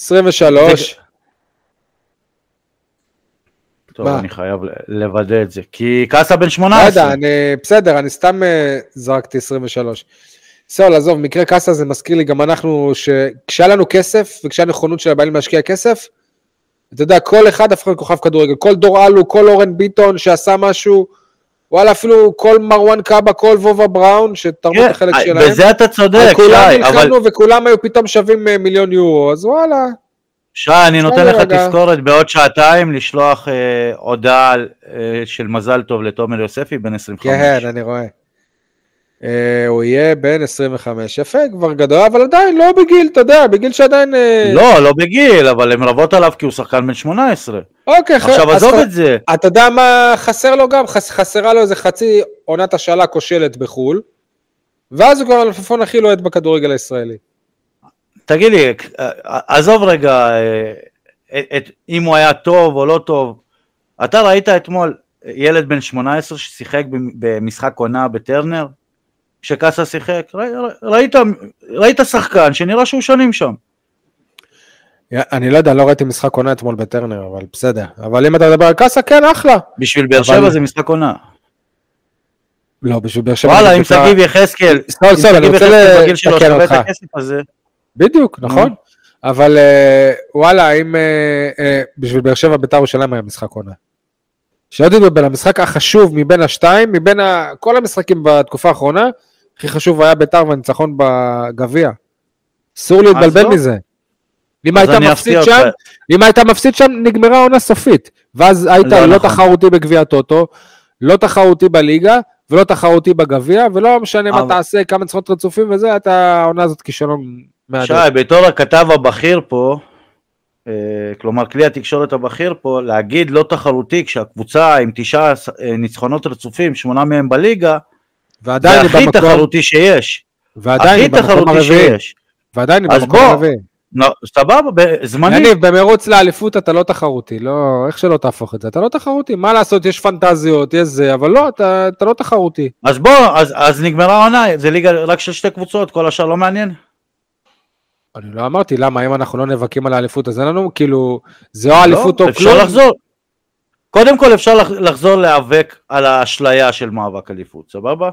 23. טוב, מה? אני חייב לוודא את זה, כי קאסה בן 18. לא יודע, אני, בסדר, אני סתם uh, זרקתי 23. סול, עזוב, מקרה קאסה זה מזכיר לי גם אנחנו, שכשהיה לנו כסף, וכשהיה נכונות של הבעלים להשקיע כסף, אתה יודע, כל אחד הפך לכוכב כדורגל, כל דור אלו, כל אורן ביטון שעשה משהו, וואלה, אפילו כל מרואן קאבה, כל וובה בראון, שתרמו כן, את החלק אה, שלהם. בזה אתה צודק, שי, אבל... כולם נלחמנו וכולם היו פתאום שווים אה, מיליון יורו, אז וואלה. שי, אני נותן לך תזכורת בעוד שעתיים לשלוח אה, הודעה של מזל טוב לתומר יוספי, בן 25. כן, אני רואה. אה, הוא יהיה בן 25, יפה, כבר גדול, אבל עדיין לא בגיל, אתה יודע, בגיל שעדיין... אה... לא, לא בגיל, אבל הן רבות עליו כי הוא שחקן בן 18. אוקיי, עכשיו עזוב. את זה. אתה יודע מה חסר לו גם? חס... חסרה לו איזה חצי עונת השאלה כושלת בחו"ל, ואז הוא כבר המלפפון הכי לוהט בכדורגל הישראלי. תגיד לי, עזוב רגע אה, את, את, אם הוא היה טוב או לא טוב, אתה ראית אתמול ילד בן 18 ששיחק במשחק עונה בטרנר? שקאסה שיחק, ראית, ראית שחקן שנראה שהוא שנים שם. אני לא יודע, לא ראיתי משחק עונה אתמול בטרנר, אבל בסדר. אבל אם אתה מדבר על קאסה, כן, אחלה. בשביל באר שבע זה משחק עונה. לא, בשביל באר שבע... וואלה, אם שגיב יחזקאל, סול, סול, אני רוצה הכסף הזה. בדיוק, נכון. אבל אה, וואלה, אם אה, אה, בשביל באר שבע בית"ר ירושלים היה משחק עונה. שלא תדעו, המשחק החשוב מבין השתיים, מבין כל המשחקים בתקופה האחרונה, הכי חשוב היה בית"ר והניצחון בגביע. אסור להתבלבל לא. מזה. אם היית מפסיד שם, אם היית מפסיד שם, נגמרה עונה סופית. ואז היית לא, לא נכון. תחרותי בגביע הטוטו, לא תחרותי בליגה, ולא תחרותי בגביע, ולא משנה מה תעשה, כמה ניצחונות רצופים וזה, אתה העונה הזאת כישלון מהדרך. שי, בתור הכתב הבכיר פה, אה, כלומר כלי התקשורת הבכיר פה, להגיד לא תחרותי כשהקבוצה עם תשעה אה, ניצחונות רצופים, שמונה מהם בליגה, ועדיין היא במקום... הכי תחרותי שיש. ועדיין היא במקום הרביעי. ועדיין היא במקום הרביעי. לא, סבבה, זמני. יניב, במרוץ לאליפות אתה לא תחרותי, לא, איך שלא תהפוך את זה, אתה לא תחרותי, מה לעשות, יש פנטזיות, יש זה, אבל לא, אתה, אתה לא תחרותי. אז בוא, אז, אז נגמרה העונה, זה ליגה רק של שתי קבוצות, כל השאר לא מעניין? אני לא אמרתי, למה, אם אנחנו לא נאבקים על האליפות, אז אין לנו, כאילו, זה או לא, האליפות או כלום. אפשר לחזור. קודם כל אפשר לחזור להיאבק על האשליה של מאבק אליפות, סבבה?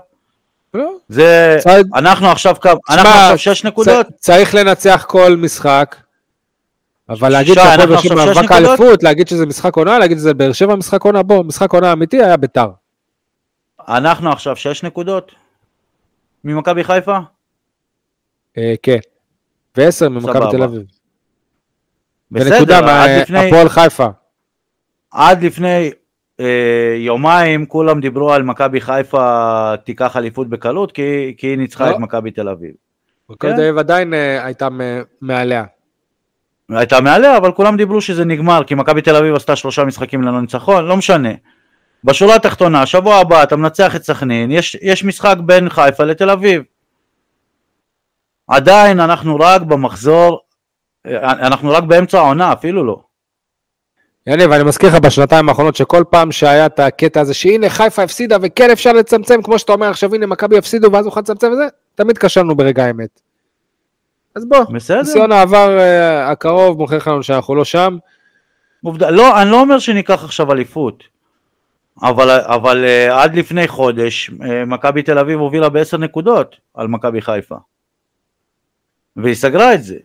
לא. זה, צד... אנחנו עכשיו כמה, אנחנו עכשיו שש נקודות. צריך לנצח כל משחק, אבל להגיד שהפועל באר שבע מאבק האליפות, להגיד שזה משחק עונה, להגיד שזה באר שבע משחק עונה, בוא, משחק עונה אמיתי היה ביתר. אנחנו עכשיו שש נקודות ממכבי חיפה? אה, כן, ועשר ממכבי תל אביב. בסדר, ונקודה מהפועל חיפה. עד לפני אה, יומיים כולם דיברו על מכבי חיפה תיקח אליפות בקלות, כי, כי היא ניצחה לא. את מכבי תל אביב. מכבי כן? תל אביב עדיין אה, הייתה מעליה. הייתה מעליה, אבל כולם דיברו שזה נגמר, כי מכבי תל אביב עשתה שלושה משחקים ללא ניצחון, לא משנה. בשורה התחתונה, שבוע הבא אתה מנצח את סכנין, יש, יש משחק בין חיפה לתל אביב. עדיין אנחנו רק במחזור, אנחנו רק באמצע העונה, אפילו לא. יניב, אני מזכיר לך בשנתיים האחרונות שכל פעם שהיה את הקטע הזה שהנה חיפה הפסידה וכן אפשר לצמצם, כמו שאתה אומר עכשיו, הנה מכבי הפסידו ואז הוא לצמצם וזה, תמיד כשלנו ברגע האמת. אז בוא. ניסיון העבר uh, הקרוב מוכיח לנו שאנחנו לא שם. עובדה, לא, אני לא אומר שניקח עכשיו אליפות, אבל, אבל uh, עד לפני חודש uh, מכבי תל אביב הובילה בעשר נקודות על מכבי חיפה. והיא סגרה את זה.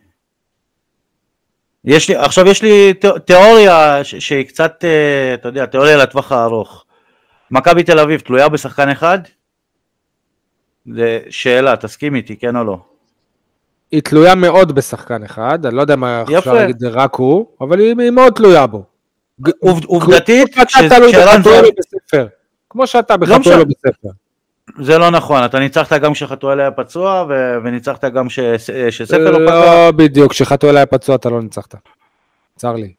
יש לי, עכשיו יש לי תיאוריה שהיא קצת, אה, אתה יודע, תיאוריה לטווח הארוך. מכבי תל אביב תלויה בשחקן אחד? זה שאלה, תסכים איתי, כן או לא? היא תלויה מאוד בשחקן אחד, אני לא יודע מה אפשר להגיד זה רק הוא, אבל היא, היא מאוד תלויה בו. עובדתית, כמו שאתה תלוי בחתואלו בספר. כמו שאתה בחתואלו בספר. זה לא נכון, אתה ניצחת גם כשחתואל היה פצוע, ו- וניצחת גם כשספר לא פצוע. לא בדיוק, כשחתואל היה פצוע אתה לא ניצחת. צר לי.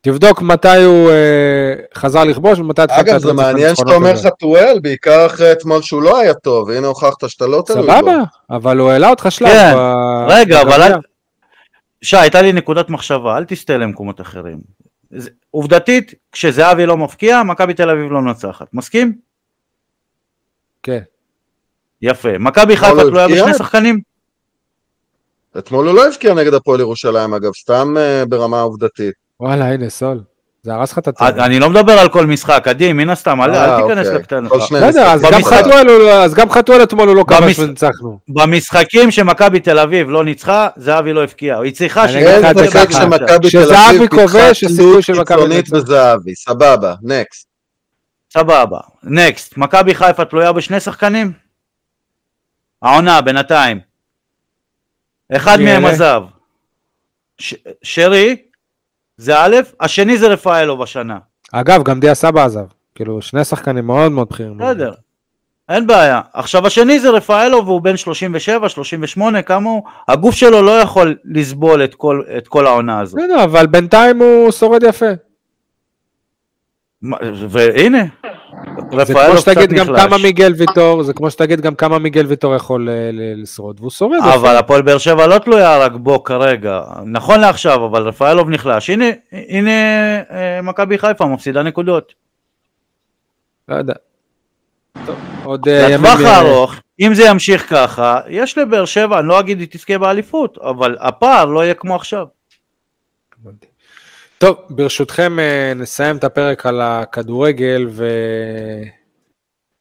תבדוק מתי הוא אה, חזר לכבוש ומתי התחלת... אגב, זה מעניין שאתה אומר חתואל, בעיקר אחרי אתמול שהוא לא היה טוב, והנה הוכחת שאתה לא תלוי בו. סבבה, אבל הוא העלה אותך שלב. כן, ב- רגע, אבל. אל... שי, הייתה לי נקודת מחשבה, אל תסטה למקומות אחרים. זה- עובדתית, כשזהבי לא מפקיע, מכבי תל אביב לא מנצחת. מסכים? כן. יפה. מכבי חיפה לא תלויה? בשני שחקנים? אתמול הוא לא הבקיע נגד הפועל ירושלים, אגב, סתם אה, ברמה עובדתית. וואלה, הנה, סול. זה הרס לך את הטוב. אני לא מדבר על כל משחק, עדי, מן הסתם, אל אה, תיכנס אוקיי. לקטנה. בסדר, אז גם במשחק- חתואל הוא לא- אז גם חתואל אתמול הוא לא כבש במש- וניצחנו. במשחקים שמכבי תל אביב לא ניצחה, זהבי לא הבקיע. היא צריכה ש... אין ספק שמכבי תל אביב פיתחה תלות קיצונית. בזהבי, סבבה, נקסט. סבבה. נקסט, מכבי חיפה תלויה בשני שחקנים? העונה, בינתיים. אחד מהם? עזב. ש- שרי, זה א', השני זה רפאלוב השנה. אגב, גם דיה סבא עזב. כאילו, שני שחקנים מאוד מאוד בכירים. בסדר. אין בעיה. עכשיו השני זה רפאלוב והוא בן 37, 38, כמה הוא? הגוף שלו לא יכול לסבול את כל, את כל העונה הזאת. בסדר, אבל בינתיים הוא שורד יפה. והנה, זה כמו קצת שתגיד גם כמה נחלש. מיגל ויטור, זה כמו שתגיד גם כמה מיגל ויטור יכול אה, לשרוד, והוא שורד. אבל הפועל באר שבע לא תלויה רק בו כרגע, נכון לעכשיו, אבל רפאלוב נחלש. הנה, הנה אה, מכבי חיפה מפסידה נקודות. לא יודע. טוב, עוד אה, ימים... לטווח הארוך, אם זה ימשיך ככה, יש לבאר שבע, אני לא אגיד היא תזכה באליפות, אבל הפער לא יהיה כמו עכשיו. הבנתי. טוב, ברשותכם אה, נסיים את הפרק על הכדורגל,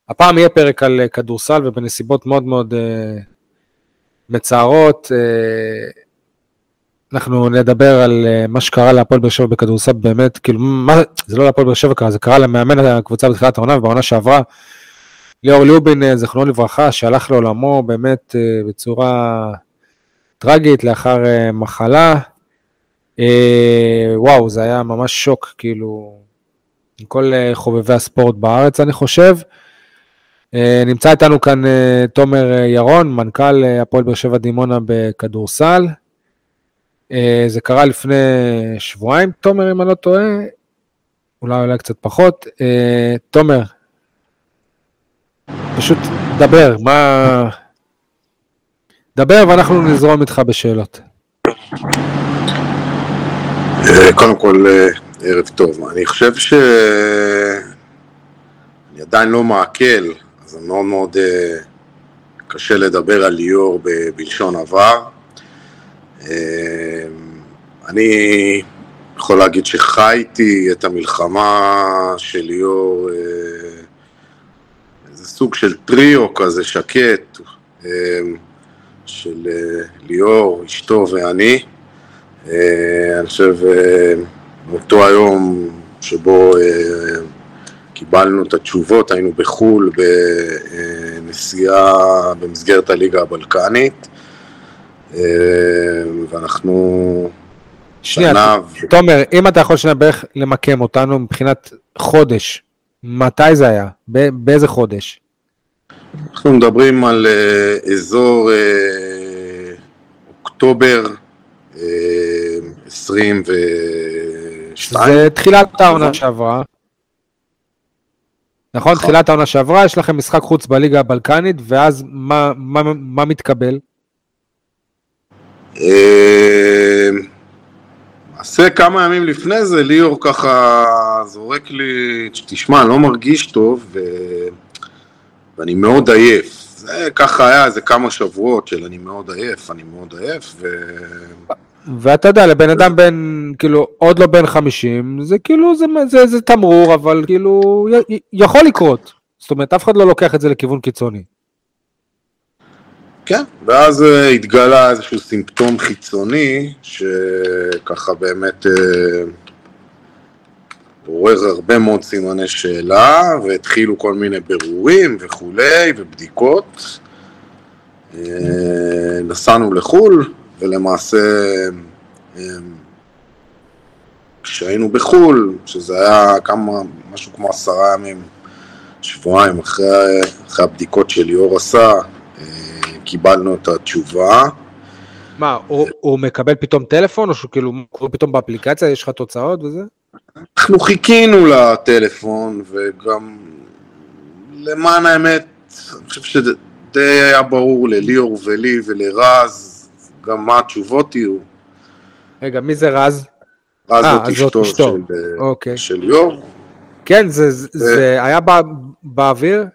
והפעם יהיה פרק על אה, כדורסל ובנסיבות מאוד מאוד אה, מצערות. אנחנו נדבר על מה שקרה להפועל באר שבע בכדורסל, באמת, כאילו, מה, זה לא להפועל באר שבע קרה, זה קרה למאמן הקבוצה בתחילת העונה ובעונה שעברה. ליאור ליובין, זיכרונו לברכה, שהלך לעולמו באמת בצורה טרגית לאחר מחלה. אה, וואו, זה היה ממש שוק, כאילו, עם כל אה, חובבי הספורט בארץ, אני חושב. אה, נמצא איתנו כאן תומר ירון, מנכ"ל הפועל באר שבע דימונה בכדורסל. זה קרה לפני שבועיים, תומר, אם אני לא טועה, אולי אולי קצת פחות. תומר, פשוט דבר, מה... דבר ואנחנו נזרום איתך בשאלות. אה, קודם כל, אה, ערב טוב. אני חושב ש... אני עדיין לא מעכל, אז זה מאוד מאוד אה, קשה לדבר על ליאור בלשון עבר. אני יכול להגיד שחייתי את המלחמה של ליאור, איזה סוג של טריו כזה שקט, של ליאור, אשתו ואני. אה, אני חושב, אה, באותו היום שבו אה, קיבלנו את התשובות, היינו בחו"ל בנסיעה במסגרת הליגה הבלקנית, ואנחנו שנייה, תומר, אם אתה יכול שנייה בערך למקם אותנו מבחינת חודש, מתי זה היה? באיזה חודש? אנחנו מדברים על אזור אוקטובר 22. זה תחילת העונה שעברה. נכון, נכון. תחילת העונה שעברה, יש לכם משחק חוץ בליגה הבלקנית, ואז מה, מה, מה מתקבל? אה, למעשה כמה ימים לפני זה ליאור ככה זורק לי, תשמע, לא מרגיש טוב ו... ואני מאוד עייף. זה ככה היה איזה כמה שבועות של אני מאוד עייף, אני מאוד עייף, ו... ואתה יודע, לבן אדם בן, כאילו, עוד לא בן 50, זה כאילו, זה, זה, זה תמרור, אבל כאילו, י, י- יכול לקרות. זאת אומרת, אף אחד לא לוקח את זה לכיוון קיצוני. כן, ואז אה, התגלה איזשהו סימפטום חיצוני, שככה באמת אה, עורר הרבה מאוד סימני שאלה, והתחילו כל מיני בירורים וכולי, ובדיקות. אה, נסענו לחו"ל, ולמעשה אה, כשהיינו בחו"ל, שזה היה כמה, משהו כמו עשרה ימים שבועיים אחרי, אחרי הבדיקות שליאור עשה, אה, קיבלנו את התשובה. מה, הוא, הוא מקבל פתאום טלפון, או שהוא כאילו קורא פתאום באפליקציה, יש לך תוצאות וזה? אנחנו חיכינו לטלפון, וגם למען האמת, אני חושב שזה די היה ברור לליאור ולי ולרז, גם מה התשובות יהיו. רגע, מי זה רז? רז אה, זאת אשתו. של, אה, אוקיי. של ליאור. כן, זה, היה בא, באוויר?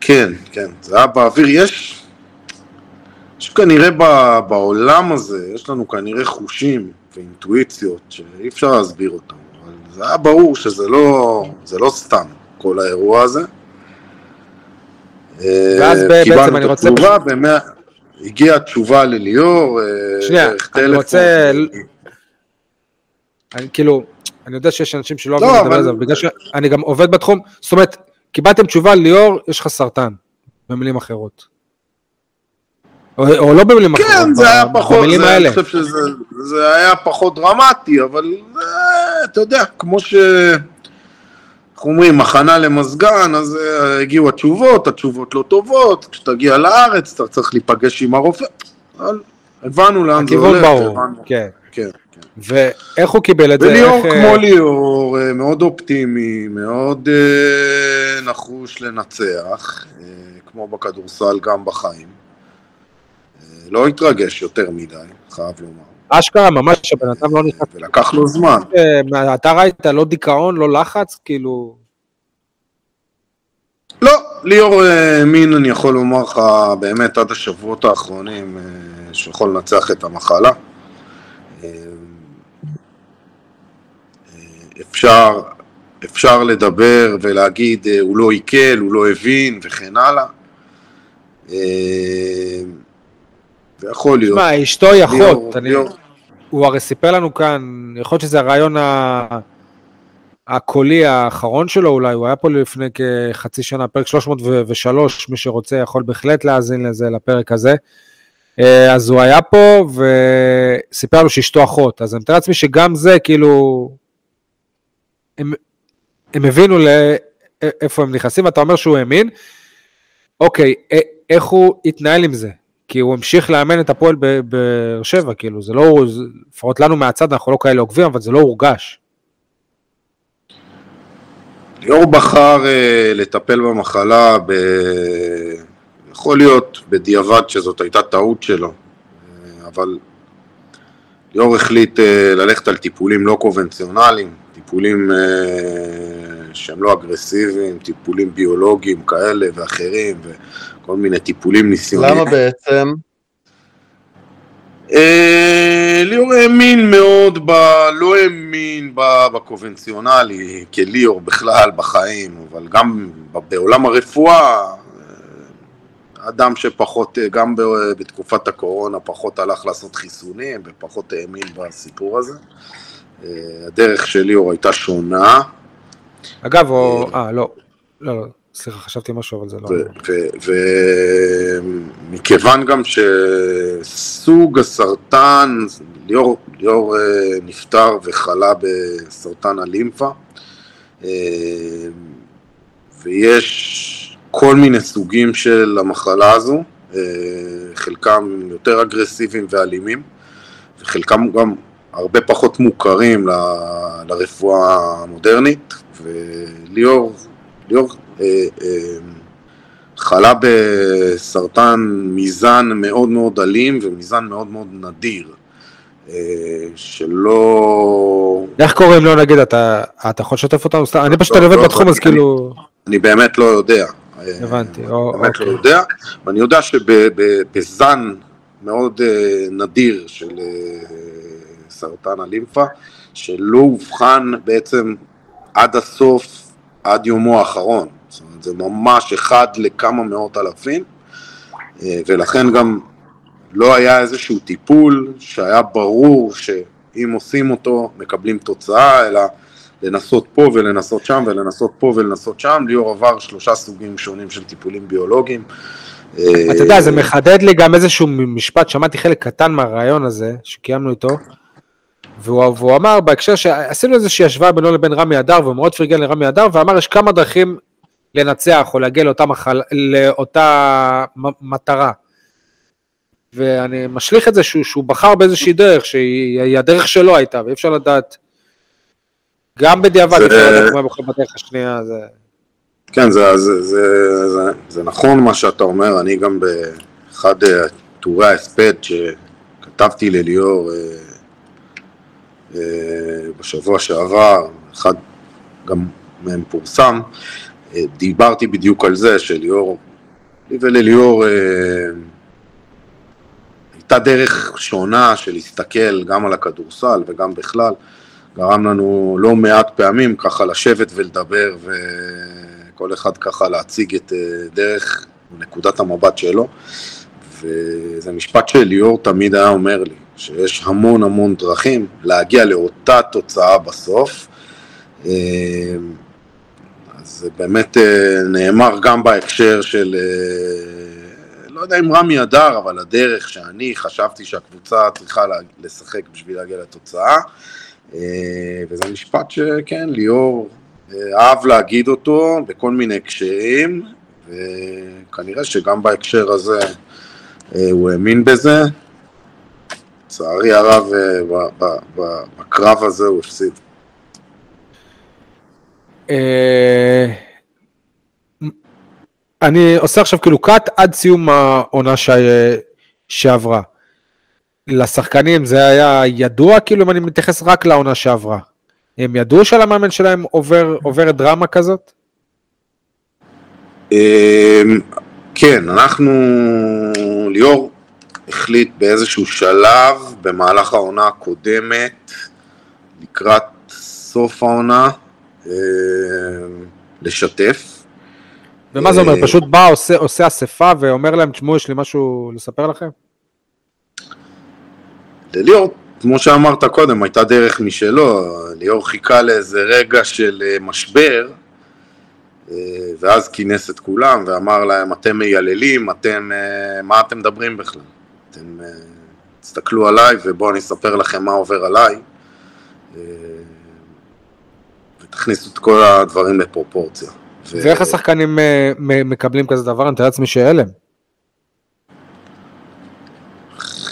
כן, כן, זה היה באוויר. יש, יש כנראה ב, בעולם הזה, יש לנו כנראה חושים ואינטואיציות שאי אפשר להסביר אותם, אבל זה היה ברור שזה לא, זה לא סתם, כל האירוע הזה. ואז אה, בעצם קיבלנו אני את רוצה- התשובה, במאה- הגיעה תשובה לליאור, אה, שנייה, אני טלפון. רוצה- אני כאילו, אני יודע שיש אנשים שלא לא, אוהבים לדבר אבל- על זה, אבל בגלל שאני גם עובד בתחום, זאת אומרת, קיבלתם תשובה, ליאור, יש לך סרטן, במילים אחרות. או, או לא במילים אחרות, כן, זה היה פחות, במילים זה, האלה. אני חושב שזה זה היה פחות דרמטי, אבל אה, אתה יודע, כמו ש... איך אומרים, הכנה למזגן, אז אה, הגיעו התשובות, התשובות לא טובות, כשתגיע לארץ אתה צריך להיפגש עם הרופא, אבל הבנו לאן זה הכיוון הולך, ברור, הבנו, כן. כן, כן. ואיך הוא קיבל את זה? וליאור איך, אה, כמו ליאור, אה, מאוד אופטימי, מאוד אה, נחוש לנצח, אה, כמו בכדורסל גם בחיים. אה, לא התרגש יותר מדי, חייב לומר. אשכרה, ממש, הבן אדם לא נכנס, ולקח לו זמן. אה, אתה ראית, לא דיכאון, לא לחץ, כאילו, לא, ליאור אה, האמין, אני יכול לומר לך, באמת עד השבועות האחרונים, אה, שיכול לנצח את המחלה. אפשר, אפשר לדבר ולהגיד, הוא לא עיכל, הוא לא הבין, וכן הלאה. אה, יכול להיות. תשמע, אשתו היא אחות, הוא הרי סיפר לנו כאן, יכול להיות שזה הרעיון ה- הקולי האחרון שלו אולי, הוא היה פה לפני כחצי שנה, פרק 303, מי שרוצה יכול בהחלט להאזין לזה, לפרק הזה. אה, אז הוא היה פה וסיפר לנו שאשתו אחות, אז אני מתאר לעצמי שגם זה כאילו, הם, הם הבינו לאיפה הם נכנסים, ואתה אומר שהוא האמין. אוקיי, א- איך הוא התנהל עם זה? כי הוא המשיך לאמן את הפועל בבאר שבע, כאילו, זה לא, לפחות לנו מהצד, אנחנו לא כאלה עוקבים, אבל זה לא הורגש. ליאור בחר אה, לטפל במחלה, ב... יכול להיות בדיעבד שזאת הייתה טעות שלו, אה, אבל ליאור החליט אה, ללכת על טיפולים לא קונבנציונליים, טיפולים אה, שהם לא אגרסיביים, טיפולים ביולוגיים כאלה ואחרים, וכל מיני טיפולים ניסיוניים. למה בעצם? אה, ליאור האמין מאוד, ב... לא האמין ב- בקונבנציונלי, כליאור בכלל בחיים, אבל גם בעולם הרפואה, אה, אדם שפחות, אה, גם בתקופת הקורונה, פחות הלך לעשות חיסונים ופחות האמין בסיפור הזה. הדרך של ליאור הייתה שונה, אגב, או... אה, לא. לא, לא, סליחה, חשבתי משהו, אבל זה לא... ומכיוון גם שסוג הסרטן, ליאור, ליאור אה, נפטר וחלה בסרטן הלימפה, אה, ויש כל מיני סוגים של המחלה הזו, אה, חלקם יותר אגרסיביים ואלימים, וחלקם גם הרבה פחות מוכרים ל- לרפואה המודרנית, וליאור ליאור חלה בסרטן מזן מאוד מאוד אלים ומזן מאוד מאוד נדיר, אה, שלא... איך קוראים לו, נגיד, אתה אתה יכול לשתף אותנו? סתם, אני פשוט לא, עובד לא, בתחום, אז כאילו... אני באמת לא יודע. הבנתי, אני או- באמת לא אוקיי. יודע, ואני יודע שבזן מאוד אה, נדיר של אה, סרטן הלימפה, שלא אובחן בעצם עד הסוף, עד יומו האחרון. זה ממש אחד לכמה מאות אלפים, אה, ולכן גם לא היה איזשהו טיפול שהיה ברור שאם עושים אותו מקבלים תוצאה, אלא לנסות פה ולנסות שם ולנסות פה ולנסות שם. ליאור עבר שלושה סוגים שונים של טיפולים ביולוגיים. אתה יודע, זה מחדד לי גם איזשהו משפט, שמעתי חלק קטן מהרעיון הזה, שקיימנו איתו, והוא, והוא אמר בהקשר שעשינו איזושהי השוואה בינו לבין רמי אדר, והוא מאוד פרגן לרמי אדר, ואמר יש כמה דרכים לנצח או להגיע לאותה, מחל, לאותה מטרה. ואני משליך את זה שהוא, שהוא בחר באיזושהי דרך, שהיא הדרך שלו הייתה, ואי אפשר לדעת. גם בדיעבד אי אפשר לדעת מה בוחר בדרך השנייה. זה... כן, זה, זה, זה, זה, זה נכון מה שאתה אומר, אני גם באחד טורי ההספד שכתבתי לליאור אה, אה, בשבוע שעבר, אחד גם מהם פורסם, אה, דיברתי בדיוק על זה שליאור, לי ולליאור הייתה דרך שונה של להסתכל גם על הכדורסל וגם בכלל, גרם לנו לא מעט פעמים ככה לשבת ולדבר וכל אחד ככה להציג את דרך נקודת המבט שלו. וזה משפט שליאור תמיד היה אומר לי, שיש המון המון דרכים להגיע לאותה תוצאה בסוף. אה, זה באמת אה, נאמר גם בהקשר של, אה, לא יודע אם רמי אדר, אבל הדרך שאני חשבתי שהקבוצה צריכה לשחק בשביל להגיע לתוצאה. וזה משפט שכן, ליאור אהב להגיד אותו בכל מיני הקשרים, וכנראה שגם בהקשר הזה אה, הוא האמין בזה. לצערי הרב, אה, בקרב הזה הוא הפסיד. אה, אני עושה עכשיו כאילו קאט עד סיום העונה שעברה. לשחקנים זה היה ידוע, כאילו אם אני מתייחס רק לעונה שעברה. הם ידעו שלמאמן שלהם עובר, עוברת דרמה כזאת? כן, אנחנו, ליאור החליט באיזשהו שלב במהלך העונה הקודמת, לקראת סוף העונה, אה, לשתף. ומה זה אומר? אה, פשוט בא, עושה, עושה אספה ואומר להם, תשמעו, יש לי משהו לספר לכם? לליאור, כמו שאמרת קודם, הייתה דרך משלו, ליאור חיכה לאיזה רגע של אה, משבר, אה, ואז כינס את כולם ואמר להם, אתם מייללים, אתם, אה, מה אתם מדברים בכלל? אתם אה, תסתכלו עליי ובואו אני אספר לכם מה עובר עליי ותכניסו את כל הדברים לפרופורציה. ואיך השחקנים מקבלים כזה דבר? אני מתאר לעצמי שהלם.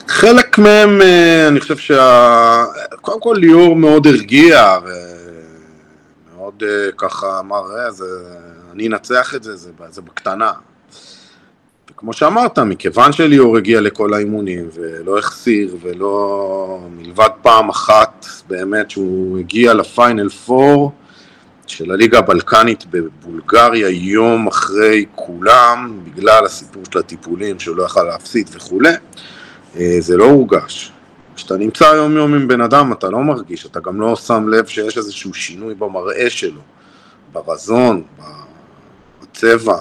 חלק מהם, אני חושב שה... קודם כל ליאור מאוד הרגיע, מאוד ככה אמר, זה אני אנצח את זה, זה, זה בקטנה. וכמו שאמרת, מכיוון שליאור הגיע לכל האימונים ולא החסיר ולא, מלבד פעם אחת באמת שהוא הגיע לפיינל פור של הליגה הבלקנית בבולגריה יום אחרי כולם, בגלל הסיפור של הטיפולים שהוא לא יכל להפסיד וכולי, אה, זה לא הורגש. כשאתה נמצא יום יום עם בן אדם אתה לא מרגיש, אתה גם לא שם לב שיש איזשהו שינוי במראה שלו, ברזון, צבע,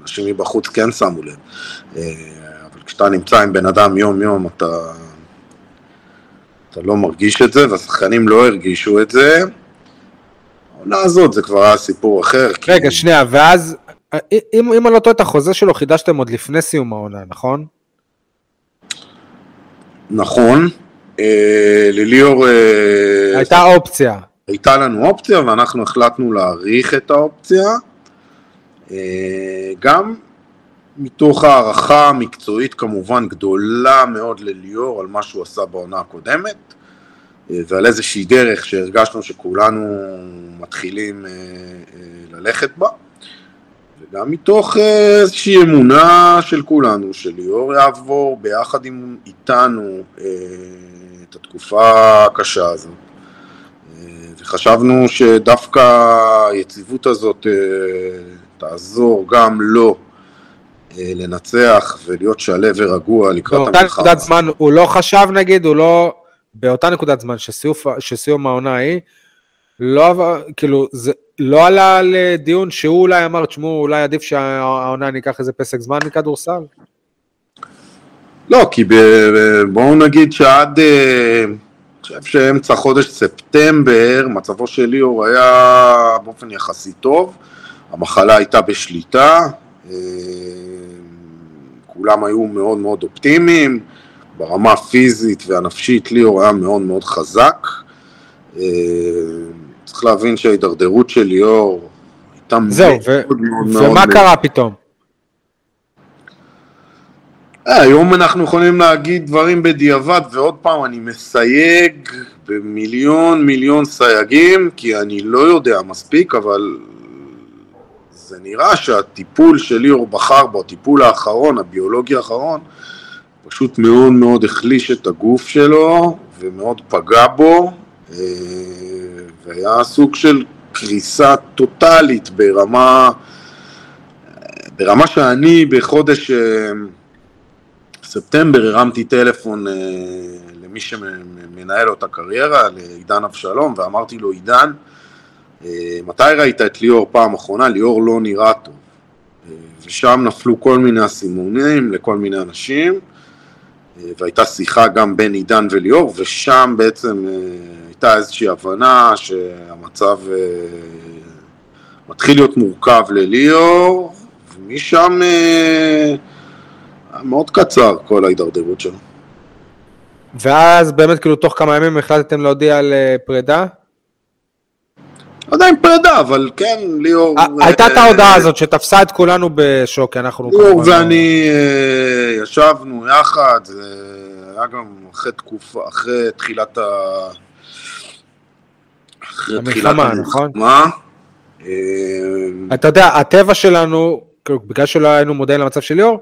אנשים מבחוץ כן שמו לב, אבל כשאתה נמצא עם בן אדם יום יום אתה, אתה לא מרגיש את זה, והשחקנים לא הרגישו את זה. העונה הזאת זה כבר היה סיפור אחר. רגע, כי... שנייה, ואז, אם, אם אני לא טועה את החוזה שלו חידשתם עוד לפני סיום העונה, נכון? נכון. אה, לליאור... אה, הייתה אופציה. הייתה לנו אופציה ואנחנו החלטנו להאריך את האופציה, אה, גם מתוך הערכה מקצועית כמובן גדולה מאוד לליאור על מה שהוא עשה בעונה הקודמת ועל איזושהי דרך שהרגשנו שכולנו מתחילים אה, ללכת בה. וגם מתוך איזושהי אמונה של כולנו שליאור יעבור ביחד עם איתנו את התקופה הקשה הזאת. וחשבנו שדווקא היציבות הזאת אה, תעזור גם לו אה, לנצח ולהיות שלו ורגוע לקראת המלחמה. באותה נקודת זמן הוא לא חשב נגיד, הוא לא, באותה נקודת זמן שסיוף, שסיום העונה היא, לא, כאילו, זה לא עלה לדיון שהוא אולי אמר, תשמעו, אולי עדיף שהעונה ניקח איזה פסק זמן מכדורסל? לא, כי בואו נגיד שעד... אה, חושב שאמצע חודש ספטמבר, מצבו של ליאור היה באופן יחסי טוב, המחלה הייתה בשליטה, אה, כולם היו מאוד מאוד אופטימיים, ברמה הפיזית והנפשית ליאור היה מאוד מאוד חזק. אה, צריך להבין שההידרדרות של ליאור הייתה זהו, ו- ומה קרה פתאום? אה, היום אנחנו יכולים להגיד דברים בדיעבד, ועוד פעם, אני מסייג במיליון מיליון סייגים, כי אני לא יודע מספיק, אבל זה נראה שהטיפול שליאור בחר בו, הטיפול האחרון, הביולוגי האחרון, פשוט מאוד מאוד החליש את הגוף שלו, ומאוד פגע בו, אה, והיה סוג של קריסה טוטאלית ברמה, ברמה שאני בחודש... בספטמבר הרמתי טלפון אה, למי שמנהל אותה קריירה, לעידן אבשלום, ואמרתי לו, עידן, אה, מתי ראית את ליאור פעם אחרונה? ליאור לא נראה טוב. אה, ושם נפלו כל מיני אסימונים לכל מיני אנשים, והייתה שיחה גם בין עידן וליאור, ושם בעצם הייתה איזושהי הבנה שהמצב מתחיל להיות מורכב לליאור, ומשם מאוד קצר כל ההידרדרות שלו. ואז באמת כאילו תוך כמה ימים החלטתם להודיע על אה, פרידה? לא יודע אם פרידה, אבל כן, ליאור... אה, הייתה את ההודעה הזאת שתפסה את כולנו בשוק, אנחנו... ליאור ואני לא- ישבנו יחד, זה היה גם אחרי תקופה, אחרי תחילת ה... אחרי תחילת המלחמה, נכון? אתה יודע, הטבע שלנו, בגלל שלא היינו מודעים למצב של ליאור,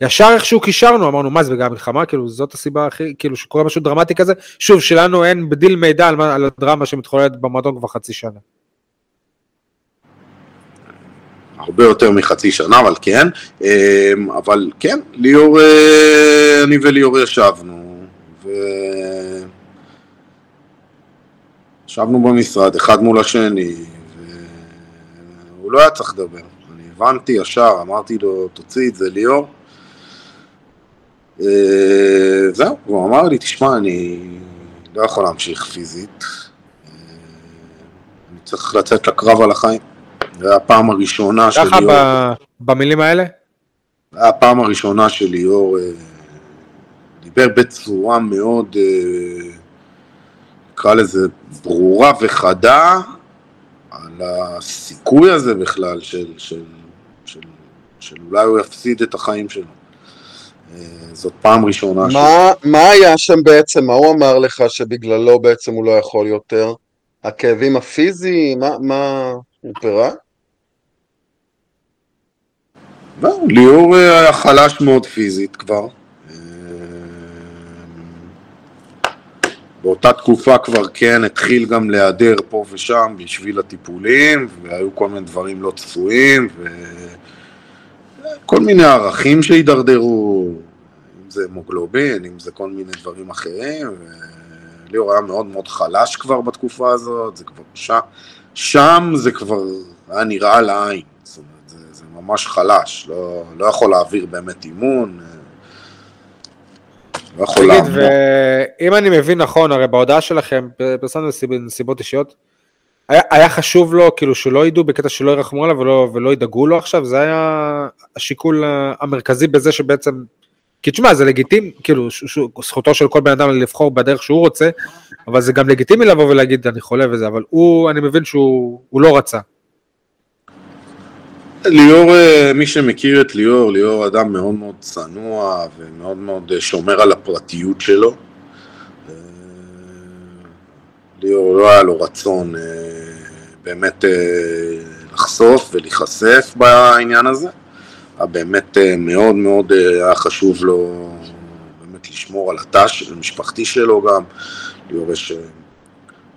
ישר איכשהו קישרנו, אמרנו, מה זה בגלל המלחמה? כאילו, זאת הסיבה הכי, כאילו, שקורה משהו דרמטי כזה. שוב, שלנו אין בדיל מידע על, על הדרמה שמתחוללת במועדון כבר חצי שנה. הרבה יותר מחצי שנה, אבל כן. אמ, אבל כן, ליאור, אה, אני וליאור ישבנו, ו... ישבנו במשרד, אחד מול השני, והוא לא היה צריך לדבר. אני הבנתי ישר, אמרתי לו, תוציא את זה ליאור. אה, זהו, הוא אמר לי, תשמע, אני לא יכול להמשיך פיזית, אה, אני צריך לצאת לקרב על החיים. זו הפעם הראשונה של ליאור. ככה במילים האלה? זו הפעם הראשונה של ליאור אה, דיבר בצורה מאוד, נקרא לזה, ברורה וחדה על הסיכוי הזה בכלל של, של, של, של אולי הוא יפסיד את החיים שלו. זאת פעם ראשונה. מה, ש... מה היה שם בעצם? מה הוא אמר לך שבגללו בעצם הוא לא יכול יותר? הכאבים הפיזיים? מה, מה הוא פירט? לא, ליאור היה חלש מאוד פיזית כבר. אה, באותה תקופה כבר כן התחיל גם להיעדר פה ושם בשביל הטיפולים, והיו כל מיני דברים לא צפויים, וכל מיני ערכים שהידרדרו, זה המוגלובין, אם זה כל מיני דברים אחרים, וליאור היה מאוד מאוד חלש כבר בתקופה הזאת, זה כבר שם, שם זה כבר היה נראה לעין, זאת אומרת, זה, זה ממש חלש, לא, לא יכול להעביר באמת אימון, לא יכול להעביר. ואם אני מבין נכון, הרי בהודעה שלכם, פרסמנו נסיבות אישיות, היה, היה חשוב לו, כאילו, שלא ידעו בקטע שלא ירחמו עליו ולא, ולא ידאגו לו עכשיו, זה היה השיקול המרכזי בזה שבעצם כי תשמע, זה לגיטימי, כאילו, ש, ש, זכותו של כל בן אדם לבחור בדרך שהוא רוצה, אבל זה גם לגיטימי לבוא ולהגיד, אני חולה וזה, אבל הוא, אני מבין שהוא לא רצה. ליאור, אה, מי שמכיר את ליאור, ליאור אדם מאוד מאוד צנוע ומאוד מאוד אה, שומר על הפרטיות שלו. אה, ליאור לא היה לו רצון באמת לחשוף ולהיחשף בעניין הזה. באמת אה, מאוד מאוד היה חשוב לו באמת לשמור על התא המשפחתי שלו גם, ליאור יש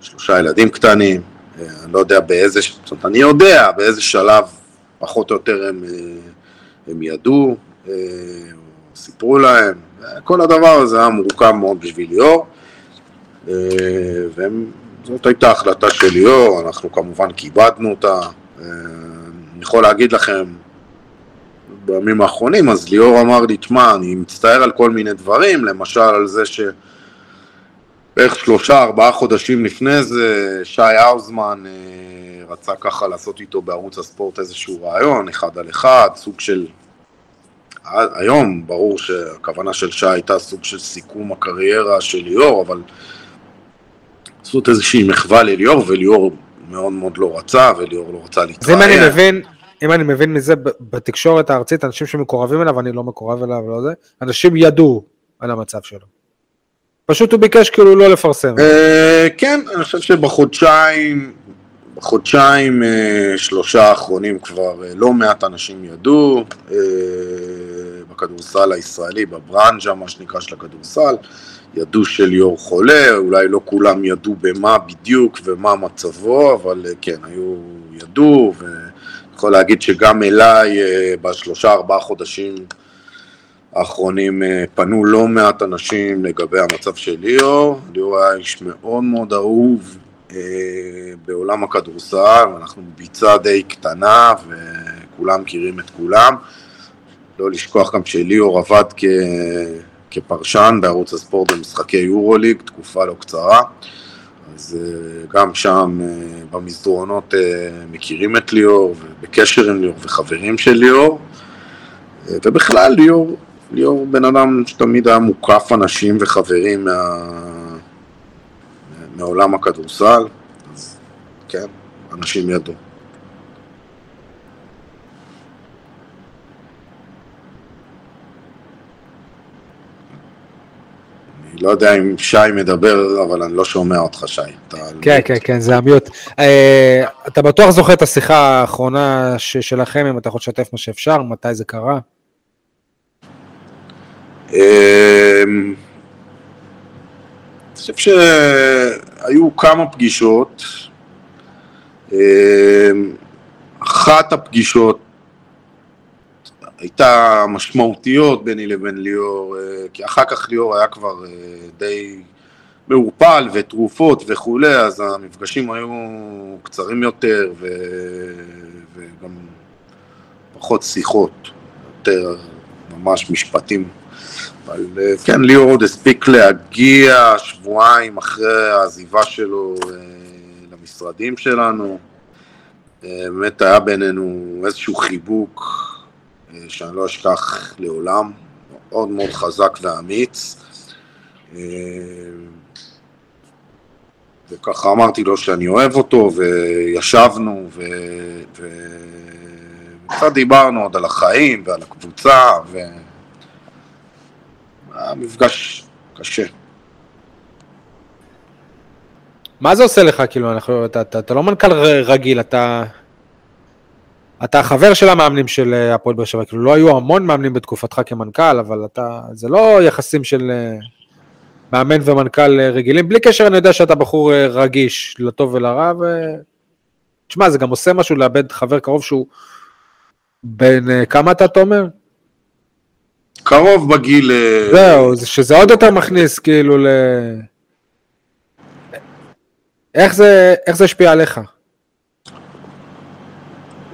שלושה ילדים קטנים, אני לא יודע באיזה, זאת אומרת, אני יודע באיזה שלב פחות או יותר הם, הם ידעו, סיפרו להם, כל הדבר הזה היה מורכב מאוד בשביל ליאור, וזאת הייתה החלטה של ליאור, אנחנו כמובן כיבדנו אותה, אני יכול להגיד לכם, בימים האחרונים, אז ליאור אמר לי, תשמע, אני מצטער על כל מיני דברים, למשל על זה שבערך שלושה, ארבעה חודשים לפני זה, שי האוזמן אה, רצה ככה לעשות איתו בערוץ הספורט איזשהו רעיון, אחד על אחד, סוג של היום ברור שהכוונה של שי הייתה סוג של סיכום הקריירה של ליאור, אבל לעשות איזושהי מחווה לליאור, וליאור מאוד מאוד לא רצה, וליאור לא רצה להתראיין. אם אני מבין, אם אני מבין מזה בתקשורת הארצית, אנשים שמקורבים אליו, אני לא מקורב אליו, לא זה, אנשים ידעו על המצב שלו. פשוט הוא ביקש כאילו לא לפרסם. אה, כן, אני חושב שבחודשיים, בחודשיים אה, שלושה האחרונים כבר אה, לא מעט אנשים ידעו בכדורסל הישראלי, בברנז'ה, מה שנקרא, של הכדורסל. ידעו שליאור חולה, אולי לא כולם ידעו במה בדיוק ומה מצבו, אבל כן, היו, ידעו, ואני יכול להגיד שגם אליי בשלושה ארבעה חודשים האחרונים אה, פנו לא מעט אנשים לגבי המצב של ליאור, ליאור היה איש מאוד מאוד אהוב אה, בעולם הכדורסל, אנחנו ביצה די קטנה וכולם מכירים את כולם. לא לשכוח גם שליאור עבד כ... כפרשן בערוץ הספורט במשחקי יורוליג, תקופה לא קצרה. אז אה, גם שם במסדרונות מכירים את ליאור, ובקשר עם ליאור וחברים של ליאור. ובכלל ליאור ליאור בן אדם שתמיד היה מוקף אנשים וחברים מה... מעולם הכדורסל, אז כן, אנשים ידעו. אני לא יודע אם שי מדבר, אבל אני לא שומע אותך, שי. כן, כן, כן, זה המיוט. אה, אתה בטוח זוכר את השיחה האחרונה שלכם, אם אתה יכול לשתף מה שאפשר, מתי זה קרה? אמ, אני חושב שהיו כמה פגישות. אמ, אחת הפגישות הייתה משמעותיות ביני לבין ליאור, אה, כי אחר כך ליאור היה כבר אה, די מעורפל ותרופות וכולי, אז המפגשים היו קצרים יותר ו... וגם פחות שיחות, יותר ממש משפטים אבל אה, כן, ליאור עוד הספיק להגיע שבועיים אחרי העזיבה שלו אה, למשרדים שלנו. אה, באמת היה בינינו איזשהו חיבוק שאני לא אשכח לעולם, מאוד מאוד חזק ואמיץ. וככה אמרתי לו שאני אוהב אותו, וישבנו, וקצת דיברנו עוד על החיים ועל הקבוצה, ו... המפגש קשה. מה זה עושה לך, כאילו, אנחנו, אתה, אתה, אתה לא מנכ"ל רגיל, אתה... אתה חבר של המאמנים של אה, הפועל באר שבע, כאילו לא היו המון מאמנים בתקופתך כמנכ"ל, אבל אתה, זה לא יחסים של אה, מאמן ומנכ"ל אה, רגילים, בלי קשר אני יודע שאתה בחור רגיש, לטוב ולרע, ו... תשמע, זה גם עושה משהו לאבד חבר קרוב שהוא בן כמה אתה, תומר? קרוב בגיל... אה, זהו, שזה עוד יותר מכניס כאילו ל... איך זה, איך זה השפיע עליך?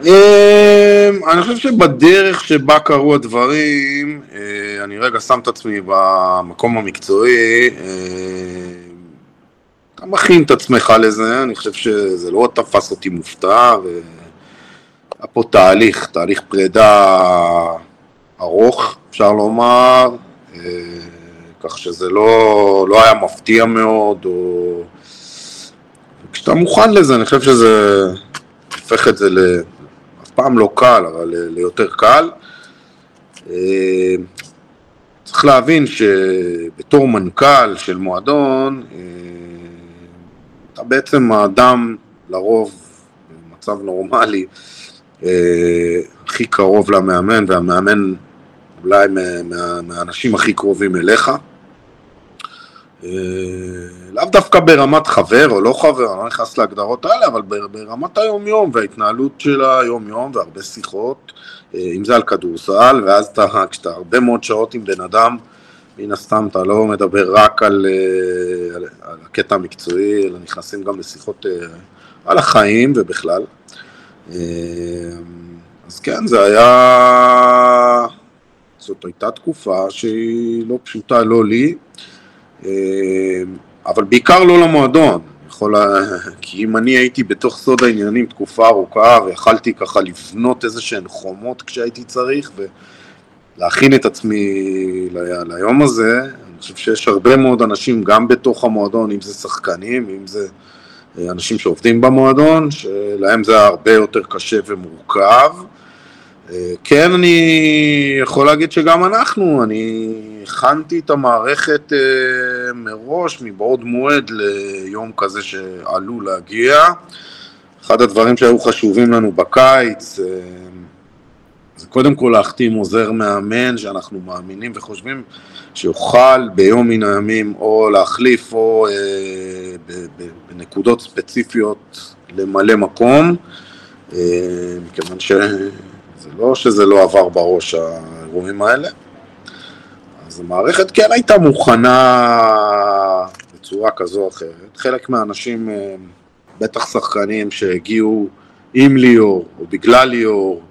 אה, אני חושב שבדרך שבה קרו הדברים, אה, אני רגע שם את עצמי במקום המקצועי, אתה מכין את עצמך לזה, אני חושב שזה לא תפס אותי מופתע, והיה פה תהליך, תהליך פרידה ארוך, אפשר לומר, אה, כך שזה לא, לא היה מפתיע מאוד, או... כשאתה מוכן לזה, אני חושב שזה הופך את זה ל... אף פעם לא קל, אבל ליותר קל. אה, צריך להבין שבתור מנכ"ל של מועדון, אה, אתה בעצם האדם לרוב במצב נורמלי הכי קרוב למאמן, והמאמן אולי מה, מהאנשים הכי קרובים אליך. אה, לאו דווקא ברמת חבר או לא חבר, אני לא נכנס להגדרות האלה, אבל ברמת היום-יום וההתנהלות של היום-יום והרבה שיחות, אה, אם זה על כדורסל, ואז אתה, כשאתה הרבה מאוד שעות עם בן אדם, מן הסתם אתה לא מדבר רק על, אה, על, על הקטע המקצועי, אלא נכנסים גם לשיחות על החיים ובכלל. אז כן, זה היה... זאת הייתה תקופה שהיא לא פשוטה, לא לי, אה, אבל בעיקר לא למועדון. יכול, כי אם אני הייתי בתוך סוד העניינים תקופה ארוכה ויכלתי ככה לבנות איזה שהן חומות כשהייתי צריך להכין את עצמי ל- ליום הזה, אני חושב שיש הרבה מאוד אנשים גם בתוך המועדון, אם זה שחקנים, אם זה אה, אנשים שעובדים במועדון, שלהם זה הרבה יותר קשה ומורכב. אה, כן, אני יכול להגיד שגם אנחנו, אני הכנתי את המערכת אה, מראש, מבעוד מועד ליום כזה שעלול להגיע. אחד הדברים שהיו חשובים לנו בקיץ, אה, זה קודם כל להחתים עוזר מאמן שאנחנו מאמינים וחושבים שיוכל ביום מן הימים או להחליף או בנקודות ספציפיות למלא מקום, מכיוון שזה לא שזה לא עבר בראש האירועים האלה. אז המערכת כן הייתה מוכנה בצורה כזו או אחרת. חלק מהאנשים, אה, בטח שחקנים שהגיעו עם ליאור או בגלל ליאור,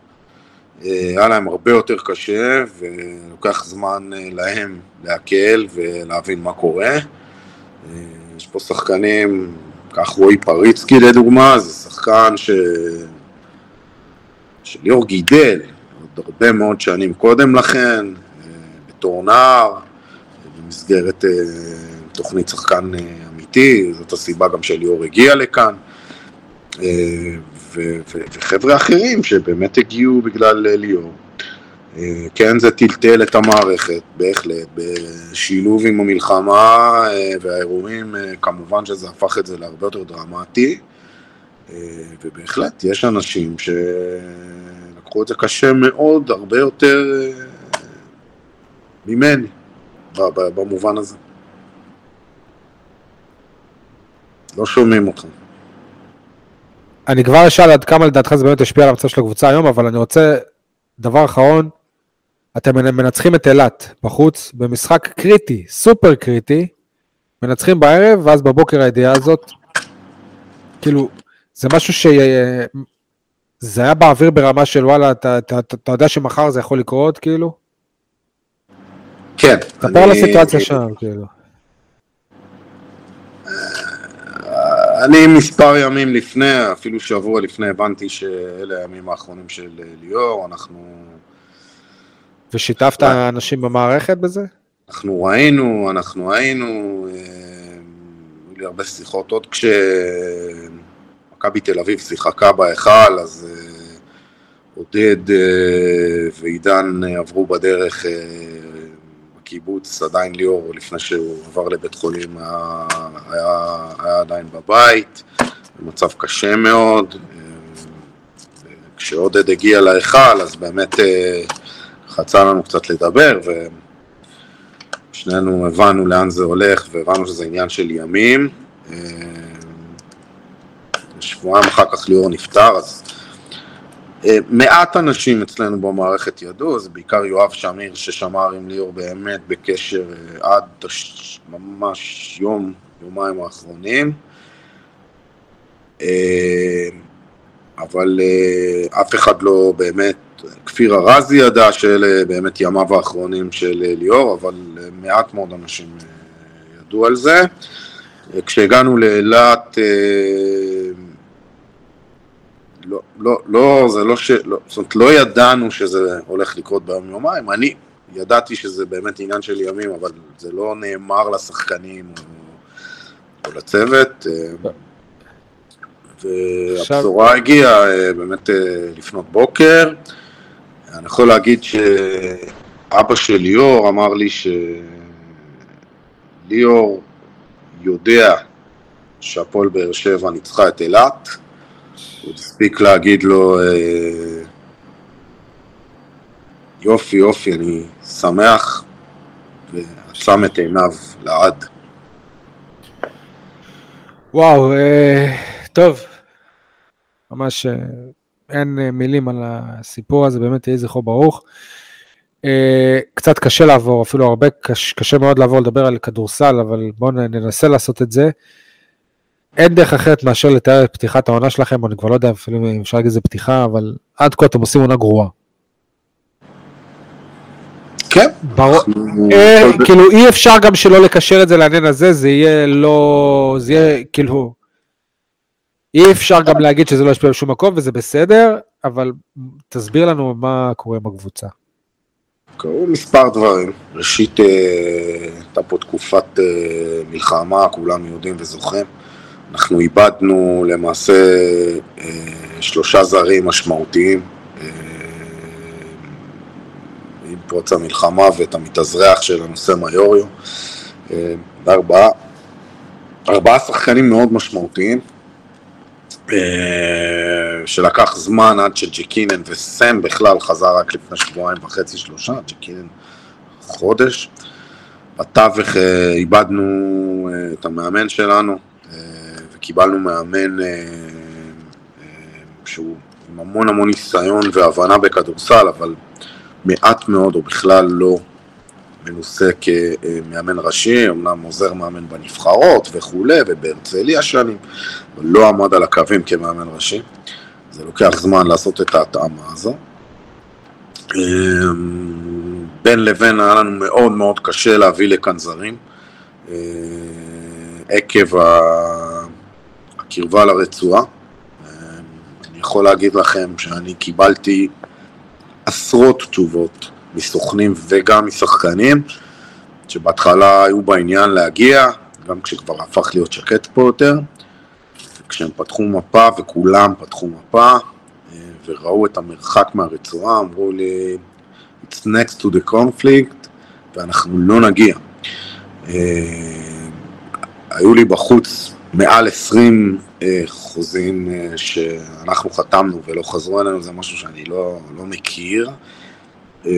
אה, היה להם הרבה יותר קשה ולוקח זמן אה, להם להקל ולהבין מה קורה. יש פה שחקנים, כך רועי פריצקי לדוגמה, זה שחקן ש... שליאור גידל עוד הרבה מאוד שנים קודם לכן, בתור נער, במסגרת תוכנית שחקן אמיתי, זאת הסיבה גם שליאור הגיע לכאן. וחבר'ה אחרים שבאמת הגיעו בגלל ליאור. אה, כן, זה טלטל את המערכת, בהחלט, בשילוב עם המלחמה אה, והאירועים, אה, כמובן שזה הפך את זה להרבה יותר דרמטי, ובהחלט, יש אנשים שלקחו את זה קשה מאוד, הרבה יותר ממני, במובן הזה. לא שומעים אותך. אני כבר אשאל עד כמה לדעתך זה באמת ישפיע על המצב של הקבוצה היום, אבל אני רוצה, דבר אחרון, אתם מנצחים את אילת בחוץ במשחק קריטי, סופר קריטי, מנצחים בערב, ואז בבוקר הידיעה הזאת, כאילו, זה משהו ש... זה היה באוויר ברמה של וואלה, אתה, אתה, אתה, אתה יודע שמחר זה יכול לקרות, כאילו? כן. תספר על הסיטואציה שם, כאילו. אני מספר ימים לפני, אפילו שבוע לפני, הבנתי שאלה הימים האחרונים של אה, ליאור, אנחנו... ושיתפת אנשים במערכת בזה? אנחנו ראינו, אנחנו היינו, אה, היו לי הרבה שיחות, עוד כשמכבי תל אביב שיחקה בהיכל, אז אה, עודד ועידן עברו בדרך בקיבוץ, עדיין ליאור, לפני שהוא עבר לבית חולים, היה, היה, היה עדיין בבית, במצב קשה מאוד. כשעודד הגיע להיכל, אז באמת אה, חצה לנו קצת לדבר, ושנינו הבנו לאן זה הולך, והבנו שזה עניין של ימים. שבועיים אחר כך ליאור נפטר, אז אה, מעט אנשים אצלנו במערכת ידעו, זה בעיקר יואב שמיר ששמר עם ליאור באמת בקשר אה, עד ממש יום, יומיים האחרונים. אה, אבל אף אחד לא באמת, כפיר ארזי ידע שאלה באמת ימיו האחרונים של ליאור, אבל מעט מאוד אנשים ידעו על זה. כשהגענו לאילת לא, לא, לא, זה לא ש... לא, זאת אומרת, לא ידענו שזה הולך לקרות ביום יומיים, אני ידעתי שזה באמת עניין של ימים, אבל זה לא נאמר לשחקנים או, לצוות. אה, והבשורה הגיעה אה, באמת אה, לפנות בוקר. אני יכול להגיד שאבא של ליאור אמר לי שליאור יודע שהפועל באר שבע ניצחה את אילת, הוא הספיק להגיד לו, אה, יופי, יופי, אני שמח, ועצם את עיניו לעד. וואו, אה, טוב, ממש אה, אין מילים על הסיפור הזה, באמת יהי זכרו ברוך. קצת קשה לעבור, אפילו הרבה קשה, קשה מאוד לעבור לדבר על כדורסל, אבל בואו ננסה לעשות את זה. אין דרך אחרת מאשר לתאר את פתיחת העונה שלכם, אני כבר לא יודע אפילו אם אפשר להגיד את זה פתיחה, אבל עד כה אתם עושים עונה גרועה. כן. ברור, אה, כאילו אי אפשר גם שלא לקשר את זה לעניין הזה, זה יהיה לא, זה יהיה כאילו, אי אפשר גם להגיד שזה לא ישפיע בשום מקום וזה בסדר, אבל תסביר לנו מה קורה עם הקבוצה. קרו מספר דברים. ראשית, אה, הייתה פה תקופת אה, מלחמה, כולם יודעים וזוכרים. אנחנו איבדנו למעשה אה, שלושה זרים משמעותיים עם פרוץ המלחמה ואת המתאזרח של הנושא מיוריו. ארבעה, ארבעה שחקנים מאוד משמעותיים, שלקח זמן עד שג'קינן וסם בכלל חזר רק לפני שבועיים וחצי שלושה, ג'קינן חודש. בתווך איבדנו את המאמן שלנו, קיבלנו מאמן אה, אה, שהוא עם המון המון ניסיון והבנה בכדורסל, אבל מעט מאוד או בכלל לא מנוסה כמאמן ראשי, אמנם עוזר מאמן בנבחרות וכולי, ובהרצליה שנים, אבל לא עמד על הקווים כמאמן ראשי. זה לוקח זמן לעשות את ההתאמה הזו. אה, בין לבין היה לנו מאוד מאוד קשה להביא לכאן זרים, עקב הקרבה לרצועה. אני יכול להגיד לכם שאני קיבלתי עשרות תשובות מסוכנים וגם משחקנים, שבהתחלה היו בעניין להגיע, גם כשכבר הפך להיות שקט פה יותר, כשהם פתחו מפה וכולם פתחו מפה וראו את המרחק מהרצועה, אמרו לי, it's next to the conflict ואנחנו לא נגיע. היו לי בחוץ מעל 20 אה, חוזים אה, שאנחנו חתמנו ולא חזרו אלינו, זה משהו שאני לא, לא מכיר. אה,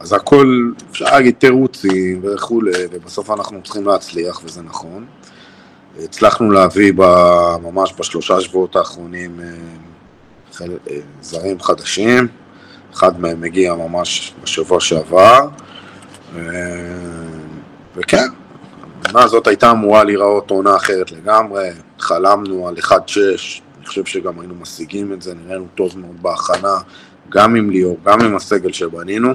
אז הכל, אפשר להגיד תירוצים וכולי, ובסוף אנחנו צריכים להצליח, וזה נכון. הצלחנו להביא ממש בשלושה שבועות האחרונים זרים חדשים, אחד מהם מגיע ממש בשבוע שעבר, וכן, העונה הזאת הייתה אמורה להיראות עונה אחרת לגמרי, חלמנו על 1-6, אני חושב שגם היינו משיגים את זה, נראינו טוב מאוד בהכנה, גם עם ליאור, גם עם הסגל שבנינו.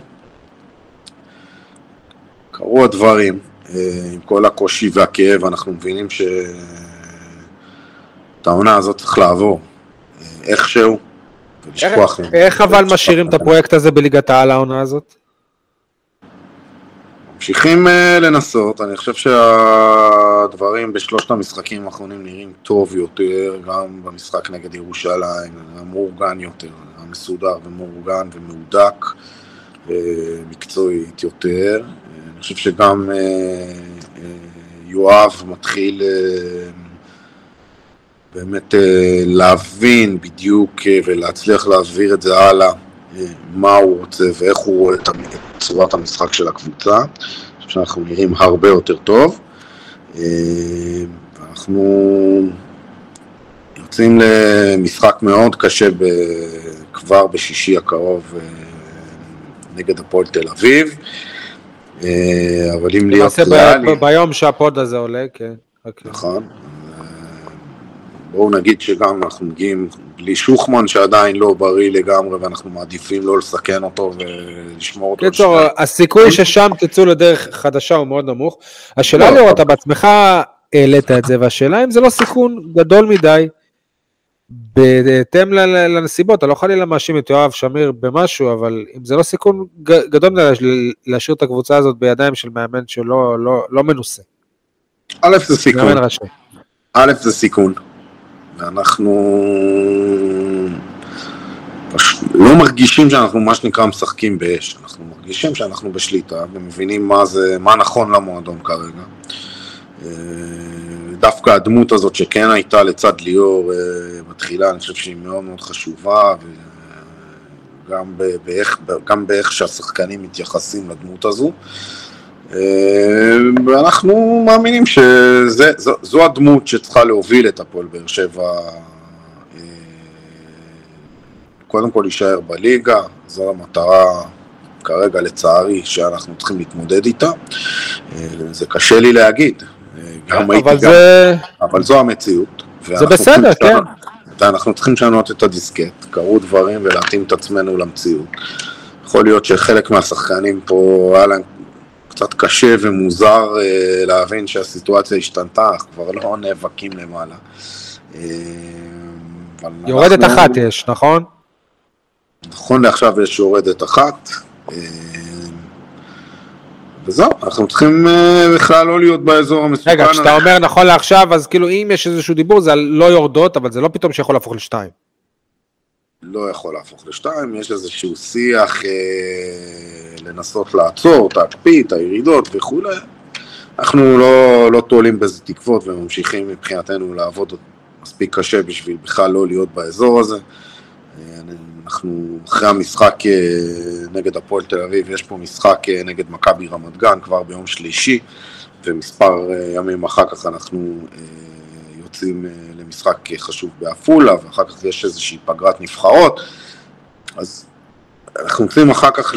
קרו הדברים, אה, עם כל הקושי והכאב, אנחנו מבינים שאת העונה הזאת צריך לעבור אה, איכשהו, ולשכוח. איך אבל משאירים את הפרויקט הזה בליגת העל העונה הזאת? ממשיכים uh, לנסות, אני חושב שהדברים בשלושת המשחקים האחרונים נראים טוב יותר, גם במשחק נגד ירושלים, המאורגן יותר, המסודר ומאורגן ומהודק, uh, מקצועית יותר. אני חושב שגם uh, יואב מתחיל באמת להבין בדיוק ולהצליח להעביר את זה הלאה. מה הוא רוצה ואיך הוא רואה את צורת המשחק של הקבוצה. אני חושב שאנחנו נראים הרבה יותר טוב. אה, אנחנו יוצאים למשחק מאוד קשה כבר בשישי הקרוב אה, נגד הפועל תל אביב. אה, אבל אם להיות ריאלי... ביום שהפוד הזה עולה, כן. נכון. בואו נגיד שגם אנחנו מגיעים בלי שוחמן שעדיין לא בריא לגמרי ואנחנו מעדיפים לא לסכן אותו ולשמור אותו. קיצור, הסיכוי ששם תצאו לדרך חדשה הוא מאוד נמוך. השאלה לא, אתה בעצמך העלית את זה, והשאלה אם זה לא סיכון גדול מדי, בהתאם לנסיבות, אתה לא חלילה מאשים את יואב שמיר במשהו, אבל אם זה לא סיכון גדול מדי להשאיר את הקבוצה הזאת בידיים של מאמן שלא לא, לא מנוסה. א' זה סיכון. א' זה סיכון. ואנחנו לא מרגישים שאנחנו מה שנקרא משחקים באש, אנחנו מרגישים שאנחנו בשליטה ומבינים מה זה, מה נכון למועדון כרגע. אה, דווקא הדמות הזאת שכן הייתה לצד ליאור אה, בתחילה, אני חושב שהיא מאוד מאוד חשובה, וגם באיך, באיך שהשחקנים מתייחסים לדמות הזו. אה, ואנחנו מאמינים שזו הדמות שצריכה להוביל את הפועל באר שבע, אה, קודם כל להישאר בליגה, זו המטרה כרגע לצערי שאנחנו צריכים להתמודד איתה. אה, זה קשה לי להגיד, גם הייתי אבל גם, זה... אבל זו המציאות. זה בסדר, כן. אנחנו צריכים לשנות את הדיסקט, קרו דברים ולהתאים את עצמנו למציאות. יכול להיות שחלק מהשחקנים פה היה להם קצת קשה ומוזר אה, להבין שהסיטואציה השתנתה, כבר לא נאבקים למעלה. אה, יורדת אנחנו... אחת יש, נכון? נכון לעכשיו יש יורדת אחת. אה, וזהו, אנחנו צריכים בכלל לא להיות באזור המסוכן. רגע, כשאתה אומר נכון לעכשיו, אז כאילו אם יש איזשהו דיבור זה לא יורדות, אבל זה לא פתאום שיכול להפוך לשתיים. לא יכול להפוך לשתיים, יש איזשהו שיח אה, לנסות לעצור, תקפיא את הירידות וכולי. אנחנו לא, לא תולים בזה תקוות וממשיכים מבחינתנו לעבוד מספיק קשה בשביל בכלל לא להיות באזור הזה. אה, אנחנו אחרי המשחק אה, נגד הפועל תל אביב, יש פה משחק אה, נגד מכבי רמת גן כבר ביום שלישי, ומספר ימים אחר כך אנחנו יוצאים למשחק חשוב בעפולה, ואחר כך יש איזושהי פגרת נבחרות. אז אנחנו יוצאים אחר כך,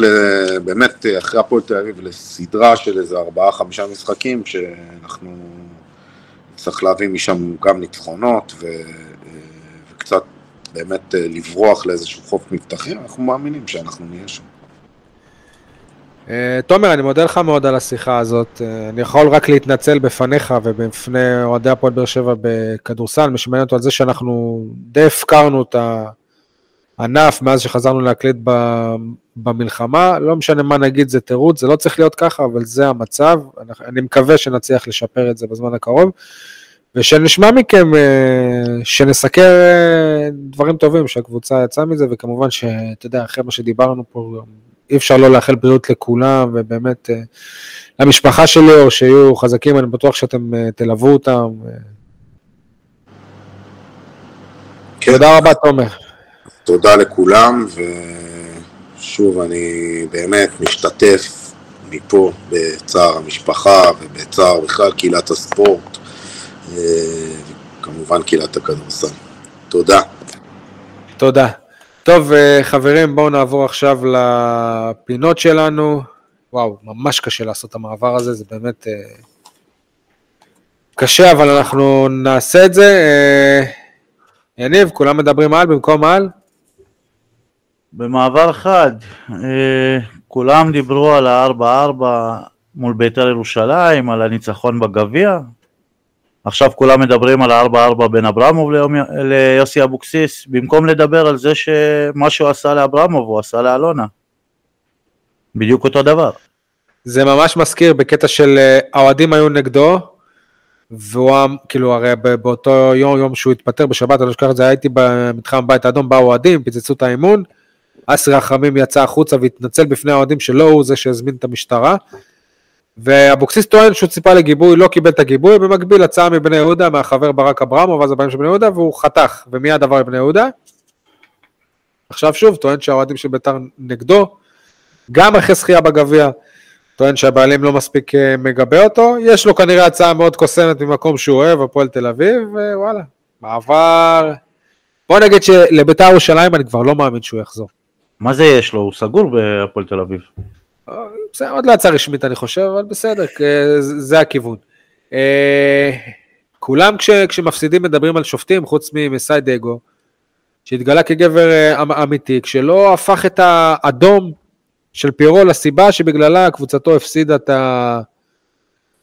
באמת, אחרי הפועל תל אביב, לסדרה של איזה ארבעה-חמישה משחקים, שאנחנו נצטרך להביא משם גם ניצחונות, ו, וקצת באמת אה, לברוח לאיזשהו חוף מבטחים, אנחנו מאמינים שאנחנו נהיה שם. אה, תומר, אני מודה לך מאוד על השיחה הזאת. אה, אני יכול רק להתנצל בפניך ובפני אוהדי הפועל באר שבע בכדורסל, מי שמעניין אותו על זה שאנחנו די הפקרנו את הענף מאז שחזרנו להקליט במלחמה. לא משנה מה נגיד, זה תירוץ, זה לא צריך להיות ככה, אבל זה המצב. אני מקווה שנצליח לשפר את זה בזמן הקרוב. ושנשמע מכם, אה, שנסקר דברים טובים שהקבוצה יצאה מזה, וכמובן שאתה יודע, אחרי מה שדיברנו פה, אי אפשר לא לאחל בריאות לכולם, ובאמת אה, למשפחה שלי, או שיהיו חזקים, אני בטוח שאתם תלוו אותם. כן. תודה רבה, תומר. תודה לכולם, ושוב, אני באמת משתתף מפה בצער המשפחה ובצער בכלל קהילת הספורט. כמובן קהילת הכדורסל. תודה. תודה. טוב, אה, חברים, בואו נעבור עכשיו לפינות שלנו. וואו, ממש קשה לעשות את המעבר הזה, זה באמת אה, קשה, אבל אנחנו נעשה את זה. אה, יניב, כולם מדברים על במקום על? במעבר חד, כולם דיברו על ה-4-4 מול בית"ר ירושלים, על הניצחון בגביע, עכשיו כולם מדברים על ה-4-4 בין אברמוב ליוסי אבוקסיס, במקום לדבר על זה שמה שהוא עשה לאברמוב הוא עשה לאלונה. בדיוק אותו דבר. זה ממש מזכיר בקטע של אה, האוהדים היו נגדו, והוא, כאילו, הרי באותו יום, יום שהוא התפטר בשבת, אני לא אשכח את זה, הייתי במתחם בית האדום, באו אוהדים, פיצצו את האימון, אסי רחמים יצא החוצה והתנצל בפני האוהדים שלא הוא זה שהזמין את המשטרה. ואבוקסיס טוען שהוא ציפה לגיבוי, לא קיבל את הגיבוי, במקביל הצעה מבני יהודה, מהחבר ברק אברמוב, אז הבעלים של בני יהודה, והוא חתך, ומיד עבר לבני יהודה. עכשיו שוב, טוען שהאוהדים של בית"ר נגדו, גם אחרי זכייה בגביע, טוען שהבעלים לא מספיק אה, מגבה אותו, יש לו כנראה הצעה מאוד קוסמת ממקום שהוא אוהב, הפועל תל אביב, ווואלה, מעבר... בוא נגיד שלבית"ר ירושלים אני כבר לא מאמין שהוא יחזור. מה זה יש לו? הוא סגור בהפועל תל אביב. בסדר, עוד לא יצא רשמית אני חושב, אבל בסדר, זה הכיוון. אה, כולם כש, כשמפסידים מדברים על שופטים, חוץ ממסיידגו, שהתגלה כגבר אה, אמ, אמיתי, כשלא הפך את האדום של פירו לסיבה שבגללה קבוצתו הפסידה את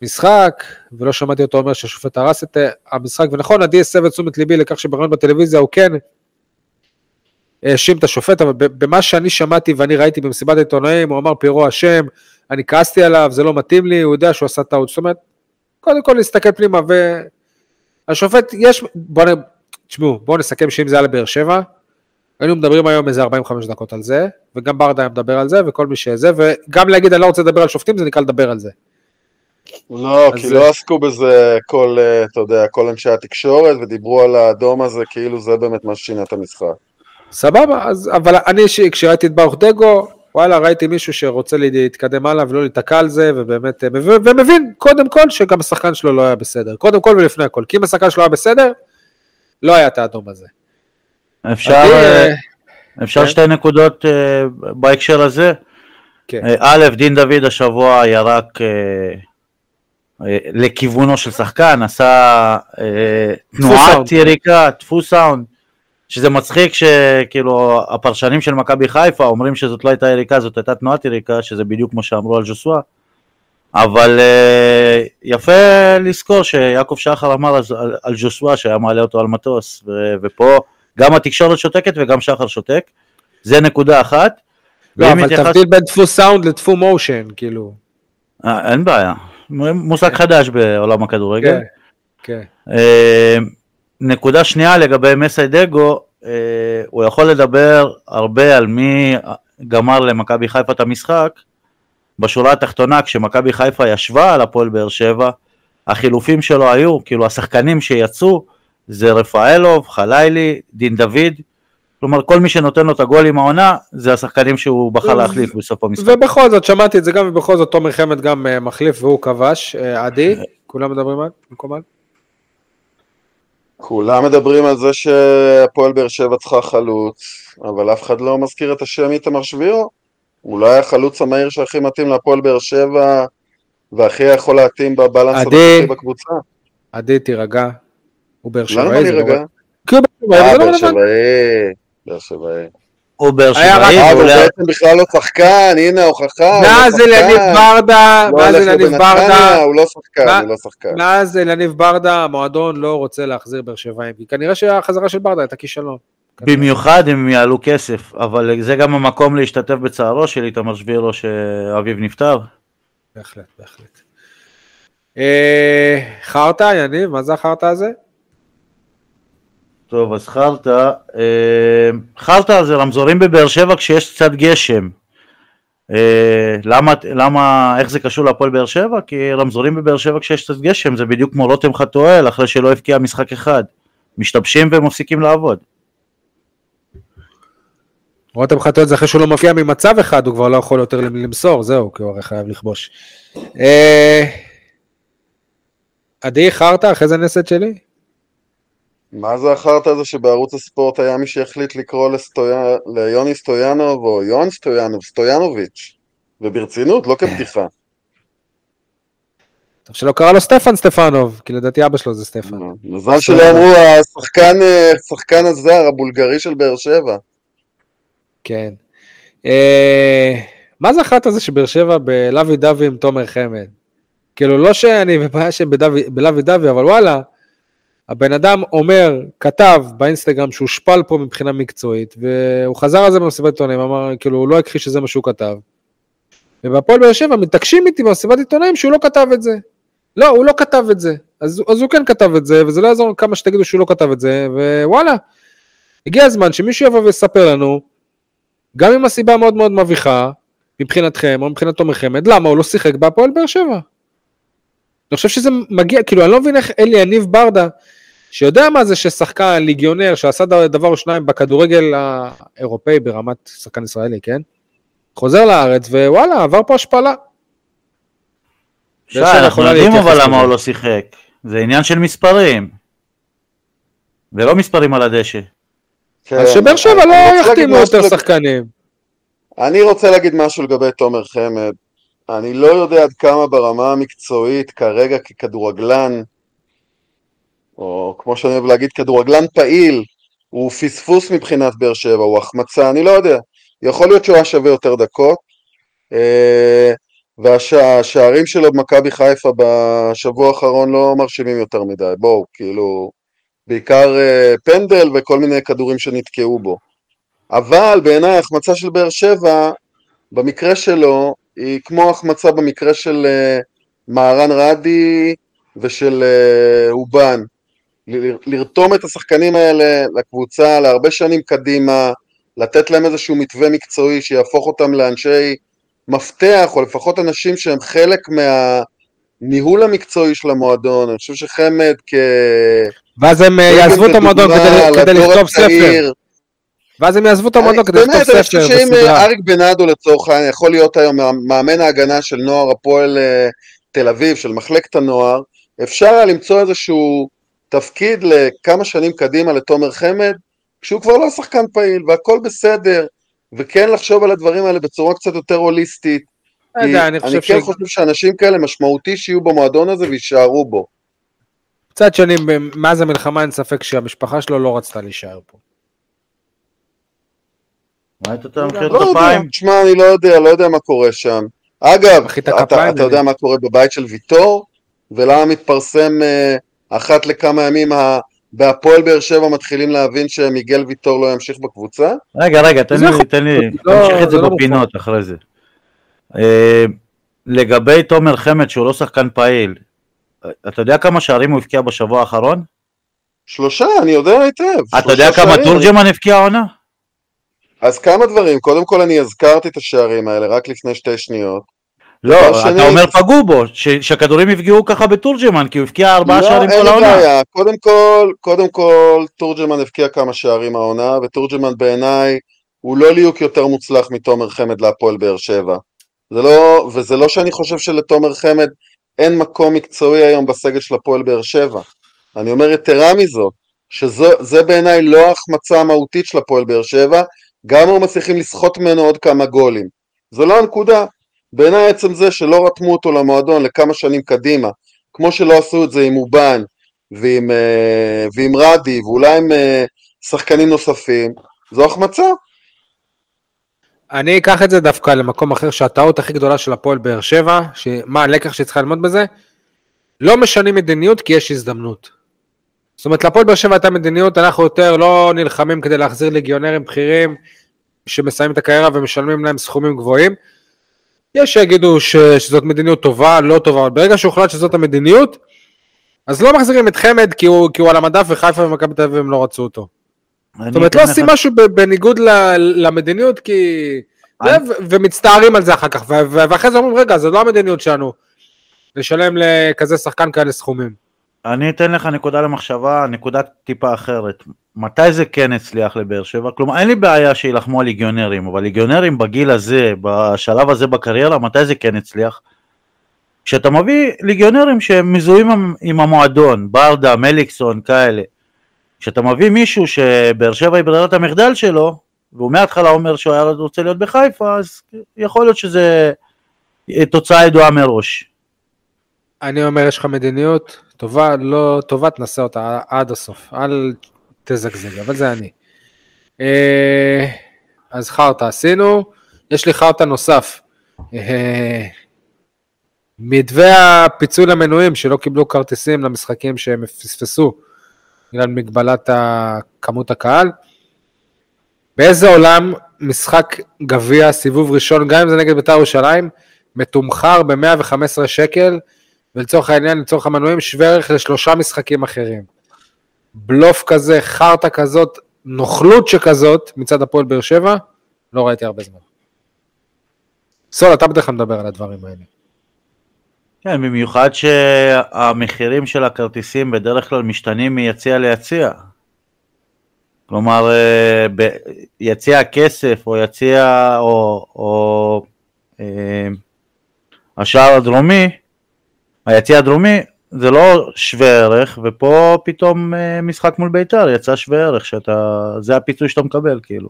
המשחק, ולא שמעתי אותו אומר שהשופט הרס את אה, המשחק, ונכון, עדי הסב את תשומת ליבי לכך שבראיון בטלוויזיה הוא כן האשים את השופט, אבל במה שאני שמעתי ואני ראיתי במסיבת העיתונאים, הוא אמר פירו אשם, אני כעסתי עליו, זה לא מתאים לי, הוא יודע שהוא עשה טעות. זאת אומרת, קודם כל להסתכל פנימה, והשופט, יש, בואו תשמעו, בואו נסכם שאם זה היה לבאר שבע, היינו מדברים היום איזה 45 דקות על זה, וגם ברדה היה מדבר על זה, וכל מי שזה, וגם להגיד אני לא רוצה לדבר על שופטים, זה נקרא לדבר על זה. לא, כי לא עסקו בזה כל, אה, אתה יודע, כל אנשי התקשורת, ודיברו על האדום הזה כאילו זה באמת מה ששינה את המשחק. סבבה, אז, אבל אני, כשראיתי את ברוך דגו, וואלה, ראיתי מישהו שרוצה להתקדם הלאה ולא להיתקע על זה, ובאמת, ומבין, קודם כל, שגם השחקן שלו לא היה בסדר. קודם כל ולפני הכל. כי אם השחקן שלו היה בסדר, לא היה את האדום הזה. אפשר, אה, אפשר כן? שתי נקודות אה, בהקשר הזה? כן. אה, א', דין דוד השבוע ירק לכיוונו של שחקן, עשה תנועת יריקה, דפוס סאונד, שזה מצחיק שכאילו הפרשנים של מכבי חיפה אומרים שזאת לא הייתה יריקה, זאת הייתה תנועת יריקה, שזה בדיוק כמו שאמרו על ג'וסווה. אבל uh, יפה לזכור שיעקב שחר אמר על, על ג'וסווה שהיה מעלה אותו על מטוס, ו, ופה גם התקשורת שותקת וגם שחר שותק. זה נקודה אחת. לא, אבל התייחס- תבדיל בין דפוס סאונד לדפוס מושן, כאילו. אה, אין בעיה, מושג חדש בעולם הכדורגל. כן, כן. אה, נקודה שנייה לגבי מסיידגו, אה, הוא יכול לדבר הרבה על מי גמר למכבי חיפה את המשחק. בשורה התחתונה, כשמכבי חיפה ישבה על הפועל באר שבע, החילופים שלו היו, כאילו השחקנים שיצאו, זה רפאלוב, חלילי, דין דוד, כלומר כל מי שנותן לו את הגולים העונה, זה השחקנים שהוא בחר להחליף בסוף המשחק. ובכל זאת, שמעתי את זה גם, ובכל זאת תומר חמד גם אה, מחליף והוא כבש. אה, עדי, כולם מדברים על במקומן? כולם מדברים על זה שהפועל באר שבע צריכה חלוץ, אבל אף אחד לא מזכיר את השם איתמר שבירו. אולי החלוץ המהיר שהכי מתאים להפועל באר שבע, והכי יכול להתאים בבלנס עדי. הדקתי בקבוצה. עדי, תירגע. הוא באר למה שבעי, אני זה לא רגע? כי הוא באר שבעי, אה, לא באר רלוונטי. שבעי. באר שבעי. הוא באר שבעי, אבל ואולי- בעצם בכלל לא שחקן, הנה ההוכחה. הוא לא מאז. אלניב ברדה, לא מאז אלניב ברדה, הוא לא שחקן, הוא לא שחקן. מאז אלניב ברדה, המועדון לא רוצה להחזיר באר שבעים. כי כנראה שהחזרה של ברדה הייתה כישלון. במיוחד אם הם יעלו כסף, אבל זה גם המקום להשתתף בצערו של איתמר שבירו שאביו נפטר. בהחלט, בהחלט. אה, חרטא, יניב, מה זה החרטא הזה? טוב, אז חרטא, אה, חרטא זה רמזורים בבאר שבע כשיש קצת גשם. אה, למה, למה, איך זה קשור להפועל באר שבע? כי רמזורים בבאר שבע כשיש קצת גשם זה בדיוק כמו רותם חתואל אחרי שלא הבקיע משחק אחד. משתבשים ומפסיקים לעבוד. רותם חתואל זה אחרי שהוא לא מופיע ממצב אחד, הוא כבר לא יכול יותר למסור, זהו, כי הוא הרי חייב לכבוש. אה, עדי, חרטא, אחרי זה נסת שלי? מה זה החרטא הזה שבערוץ הספורט היה מי שהחליט לקרוא לסטויה... ליוני סטויאנוב או יוהן סטויאנוב, סטויאנוביץ', וברצינות, לא כבדיחה. טוב שלא קרא לו סטפן סטפנוב, כי לדעתי אבא שלו זה סטפן. מזל שלא אמרו השחקן אה, השחקן הזר, הבולגרי של באר שבע. כן. אה, מה זה החלטה הזה שבאר שבע בלוי דווי עם תומר חמד? כאילו, לא שאני בבעיה שבלוי דווי, אבל וואלה, הבן אדם אומר, כתב באינסטגרם שהוא הושפל פה מבחינה מקצועית, והוא חזר על זה במסיבת עיתונאים, אמר, כאילו, הוא לא הכחיש שזה מה שהוא כתב. ובהפועל באר שבע מתעקשים איתי במסיבת עיתונאים שהוא לא כתב את זה. לא, הוא לא כתב את זה. אז, אז הוא כן כתב את זה, וזה לא יעזור כמה שתגידו שהוא לא כתב את זה, ווואלה, הגיע הזמן שמישהו יבוא ויספר לנו, גם אם הסיבה מאוד מאוד מביכה, מבחינתכם או מבחינת תומר חמד, למה הוא לא שיחק בהפועל באר שבע? אני חושב שזה מגיע, כאילו, אני לא מבין איך אלי יניב ברדה, שיודע מה זה ששחקן, ליגיונר, שעשה דבר או שניים בכדורגל האירופאי ברמת שחקן ישראלי, כן? חוזר לארץ, ווואלה, עבר פה השפלה. שי, אנחנו יודעים אבל למה. הוא לא שיחק. זה עניין של מספרים. ולא מספרים על הדשא. אז שבאר שבע כן, לא יחתימו יותר שחקנים. אני רוצה להגיד משהו לגבי תומר חמד. אני לא יודע עד כמה ברמה המקצועית כרגע ככדורגלן, או כמו שאני אוהב להגיד, כדורגלן פעיל, הוא פספוס מבחינת באר שבע, הוא החמצה, אני לא יודע. יכול להיות שהוא היה שווה יותר דקות. אה, והשערים שלו במכבי חיפה בשבוע האחרון לא מרשימים יותר מדי. בואו, כאילו, בעיקר אה, פנדל וכל מיני כדורים שנתקעו בו. אבל בעיניי ההחמצה של באר שבע, במקרה שלו, היא כמו החמצה במקרה של אה, מהרן רדי ושל אובן. לרתום את השחקנים האלה לקבוצה להרבה שנים קדימה, לתת להם איזשהו מתווה מקצועי שיהפוך אותם לאנשי מפתח, או לפחות אנשים שהם חלק מהניהול המקצועי של המועדון. אני חושב שחמד כ... ואז הם אה, יעזבו את המועדון כדי- כדי לכתוב ספר. ואז הם יעזבו את המועדון כדי לכתוב באמת, אני ספר חושב שאם. אה, אריק בנאדו לצורך העניין יכול להיות היום מאמן ההגנה של נוער הפועל אה, תל אביב, של מחלקת הנוער, אפשר היה למצוא איזשהו תפקיד לכמה שנים קדימה לתומר חמד, כשהוא כבר לא שחקן פעיל והכל בסדר, וכן לחשוב על הדברים האלה בצורה קצת יותר הוליסטית. אני חושב אני כן ש- חושב שאנשים כאלה משמעותי שיהיו במועדון הזה ויישארו בו. מצד שני, מאז המלחמה אין ספק שהמשפחה שלו לא רצתה להישאר פה. מה הייתה אתה מחיאות לא יודע, כפיים? תשמע, אני לא יודע, לא יודע מה קורה שם. אגב, אתה, אתה יודע אני. מה קורה בבית של ויטור? ולמה מתפרסם אה, אחת לכמה ימים בהפועל באר שבע מתחילים להבין שמיגל ויטור לא ימשיך בקבוצה? רגע, רגע, תן זה לי, תן לי, לא- תמשיך את זה זה לא בפינות אחרי זה. אה, לגבי תומר חמד שהוא לא שחקן פעיל, אתה יודע כמה שערים הוא הבקיע בשבוע האחרון? שלושה, אני יודע היטב. אתה יודע כמה. תורג'מן הבקיע העונה? אז כמה דברים, קודם כל אני הזכרתי את השערים האלה רק לפני שתי שניות. לא, אתה שני- אומר פגעו בו, ש- שהכדורים יפגעו ככה בתורג'מן, כי הוא הבקיע ארבעה לא, שערים אין כל לי העונה. בעיה, קודם כל, קודם כל, תורג'מן הבקיע כמה שערים העונה, ותורג'מן בעיניי הוא לא ליהוק יותר מוצלח מתומר חמד להפועל באר שבע. זה לא, וזה לא שאני חושב שלתומר חמד אין מקום מקצועי היום בסגל של הפועל באר שבע. אני אומר יתרה מזאת, שזה בעיניי לא ההחמצה המהותית של הפועל באר שבע, גם אם מצליחים לסחוט ממנו עוד כמה גולים. זו לא הנקודה. בעיניי עצם זה שלא רתמו אותו למועדון לכמה שנים קדימה, כמו שלא עשו את זה עם אובן ועם, אה, ועם רדי ואולי עם אה, שחקנים נוספים, זו החמצה. אני אקח את זה דווקא למקום אחר, שהטעות הכי גדולה של הפועל באר שבע, שמה הלקח שצריכה ללמוד בזה? לא משנים מדיניות כי יש הזדמנות. זאת אומרת, להפועל באר שבע הייתה מדיניות, אנחנו יותר לא נלחמים כדי להחזיר ליגיונרים בכירים שמסיימים את הקריירה ומשלמים להם סכומים גבוהים. יש שיגידו ש, שזאת מדיניות טובה, לא טובה, אבל ברגע שהוחלט שזאת המדיניות, אז לא מחזירים את חמד כי הוא, כי הוא על המדף וחיפה ומכבי תל אביב הם לא רצו אותו. זאת אומרת, לא עושים משהו ב- בניגוד ל- למדיניות, כי... אני- ו- ומצטערים על זה אחר כך, ו- ואחרי זה אומרים, רגע, זו לא המדיניות שלנו, לשלם לכזה שחקן כאלה סכומים. אני אתן לך נקודה למחשבה, נקודה טיפה אחרת. מתי זה כן הצליח לבאר שבע? כלומר, אין לי בעיה שיילחמו על ליגיונרים, אבל ליגיונרים בגיל הזה, בשלב הזה בקריירה, מתי זה כן הצליח? כשאתה מביא ליגיונרים שהם מזוהים עם- המועדון, ברדה, מליקסון, כאלה. כשאתה מביא מישהו שבאר שבע היא ברירת המחדל שלו, והוא מההתחלה אומר שהוא היה רוצה להיות בחיפה, אז יכול להיות שזה תוצאה ידועה מראש. אני אומר, יש לך מדיניות טובה, לא טובה, תנסה אותה עד הסוף, אל תזגזג, אבל זה אני. אה, אז חרטא עשינו, יש לי חרטא נוסף. אה, מתווה הפיצוי למנויים שלא קיבלו כרטיסים למשחקים שהם פספסו בגלל מגבלת כמות הקהל. באיזה עולם משחק גביע, סיבוב ראשון, גם אם זה נגד בית"ר ירושלים, מתומחר ב-115 שקל, ולצורך העניין, לצורך המנויים, שווה ערך לשלושה משחקים אחרים. בלוף כזה, חרטא כזאת, נוכלות שכזאת, מצד הפועל באר שבע, לא ראיתי הרבה זמן. סול, אתה בדרך כלל מדבר על הדברים האלה. כן, במיוחד שהמחירים של הכרטיסים בדרך כלל משתנים מיציע ליציע. כלומר, אה, יציע הכסף או יציע או, או אה, השער הדרומי, היציע הדרומי זה לא שווה ערך, ופה פתאום אה, משחק מול בית"ר יצא שווה ערך, שאתה, זה הפיצוי שאתה מקבל, כאילו.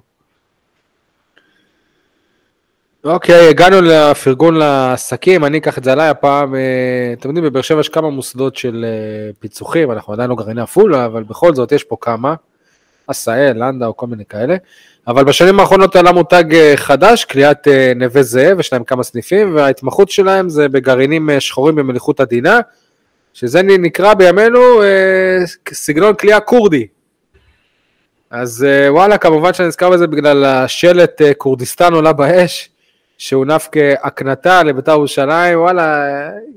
אוקיי, הגענו לפרגון לעסקים, אני אקח את זה עליי הפעם. אה, אתם יודעים, בבאר שבע יש כמה מוסדות של אה, פיצוחים, אנחנו עדיין לא גרעיני עפולה, אבל בכל זאת יש פה כמה. עשהאל, לנדאו, כל מיני כאלה. אבל בשנים האחרונות עלה מותג חדש, קליעת אה, נווה זאב, יש להם כמה סניפים, וההתמחות שלהם זה בגרעינים שחורים במליחות עדינה, שזה נקרא בימינו אה, סגנון כליאה כורדי. אז אה, וואלה, כמובן שאני נזכר בזה בגלל השלט אה, כורדיסטן עולה באש, שהונף כהקנטה לבית"ר ירושלים, וואלה,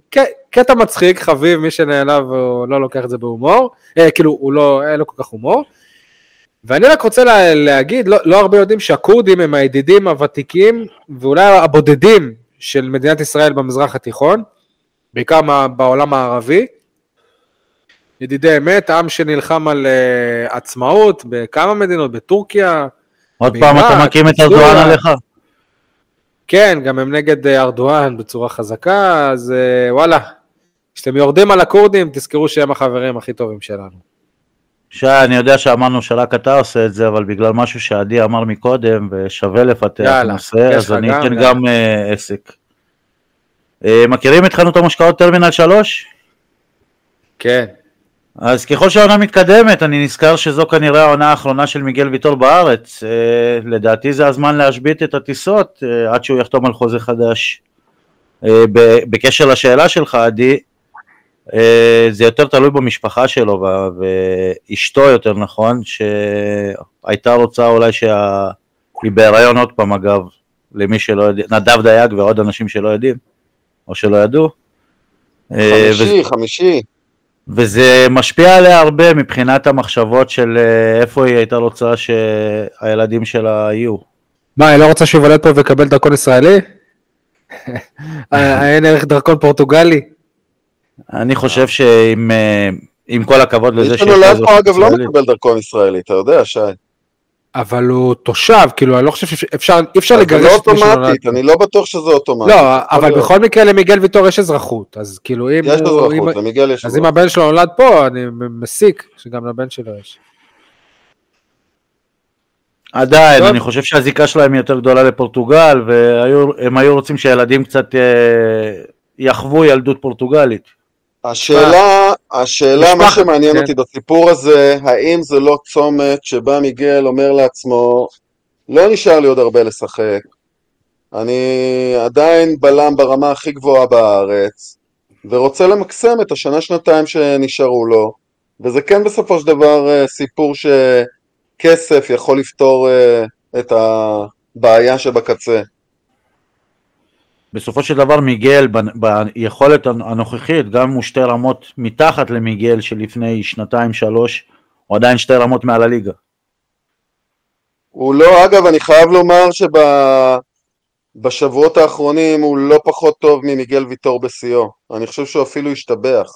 ק- קטע מצחיק, חביב, מי שנעלב הוא לא לוקח את זה בהומור, אה, כאילו, הוא לא, אין לו כל כך הומור. ואני רק רוצה לה, להגיד, לא, לא הרבה יודעים שהכורדים הם הידידים הוותיקים, ואולי הבודדים של מדינת ישראל במזרח התיכון, בעיקר בעולם הערבי. ידידי אמת, עם שנלחם על uh, עצמאות בכמה מדינות, בטורקיה, עוד פעם אתה מקים את. ארדואן עליך? כן, גם הם נגד אה, ארדואן בצורה חזקה, אז אה, וואלה, כשאתם יורדים על הכורדים, תזכרו שהם החברים הכי טובים שלנו. שי, אני יודע שאמרנו שרק אתה עושה את זה, אבל בגלל משהו שעדי אמר מקודם, ושווה לפתח יאללה, נושא, אז אני גם, אתן יאללה. גם אה, עסק. אה, מכירים את חנות המשקאות טרמינל 3? כן. אז ככל שהעונה מתקדמת, אני נזכר שזו כנראה העונה האחרונה של מיגל ויטור בארץ. אה, לדעתי זה הזמן להשבית את הטיסות אה, עד שהוא יחתום על חוזה חדש. בקשר לשאלה שלך, עדי, זה יותר תלוי במשפחה שלו ואשתו יותר נכון, שהייתה רוצה אולי שהיא בהיריון עוד פעם אגב, למי שלא יודע, נדב דייג ועוד אנשים שלא יודעים, או שלא ידעו. אה, חמישי, חמישי. וזה משפיע עליה הרבה מבחינת המחשבות של אה, איפה היא הייתה רוצה שהילדים שלה יהיו. מה, היא לא רוצה שהוא יוולד פה ויקבל דרכון ישראלי? אה, אין ערך דרכון פורטוגלי? אני חושב שעם עם כל הכבוד לזה מי שיש שנולד לו פה אגב לא מקבל דרכון ישראלי, אתה יודע, שי. אבל הוא תושב, כאילו, אני לא חושב שאפשר, אי אפשר זה לגרש לא את מי שנולד. אוטומטית, אני לא בטוח שזה אוטומטי. לא, אבל להיות. בכל מקרה למיגל ויטור יש אזרחות, אז כאילו אם יש. אם- אזרחות, למיגל יש אז אם אזרחות. הבן שלו נולד פה, אני מסיק שגם לבן שלו יש. עדיין, טוב. אני חושב שהזיקה שלהם היא יותר גדולה לפורטוגל, והם היו רוצים שהילדים קצת אה, יחוו ילדות פורטוגלית. השאלה, השאלה, מה שמעניין כן. אותי בסיפור הזה, האם זה לא צומת שבה מיגל אומר לעצמו, לא נשאר לי עוד הרבה לשחק, אני עדיין בלם ברמה הכי גבוהה בארץ, ורוצה למקסם את השנה-שנתיים שנשארו לו, וזה כן בסופו של דבר אה, סיפור שכסף יכול לפתור אה, את הבעיה שבקצה. בסופו של דבר מיגל ב- ביכולת הנוכחית, גם הוא שתי רמות מתחת למיגל שלפני שנתיים שלוש, הוא עדיין שתי רמות מעל הליגה. הוא לא, אגב, אני חייב לומר שבשבועות האחרונים הוא לא פחות טוב ממיגל ויטור בשיאו. אני חושב שהוא אפילו השתבח.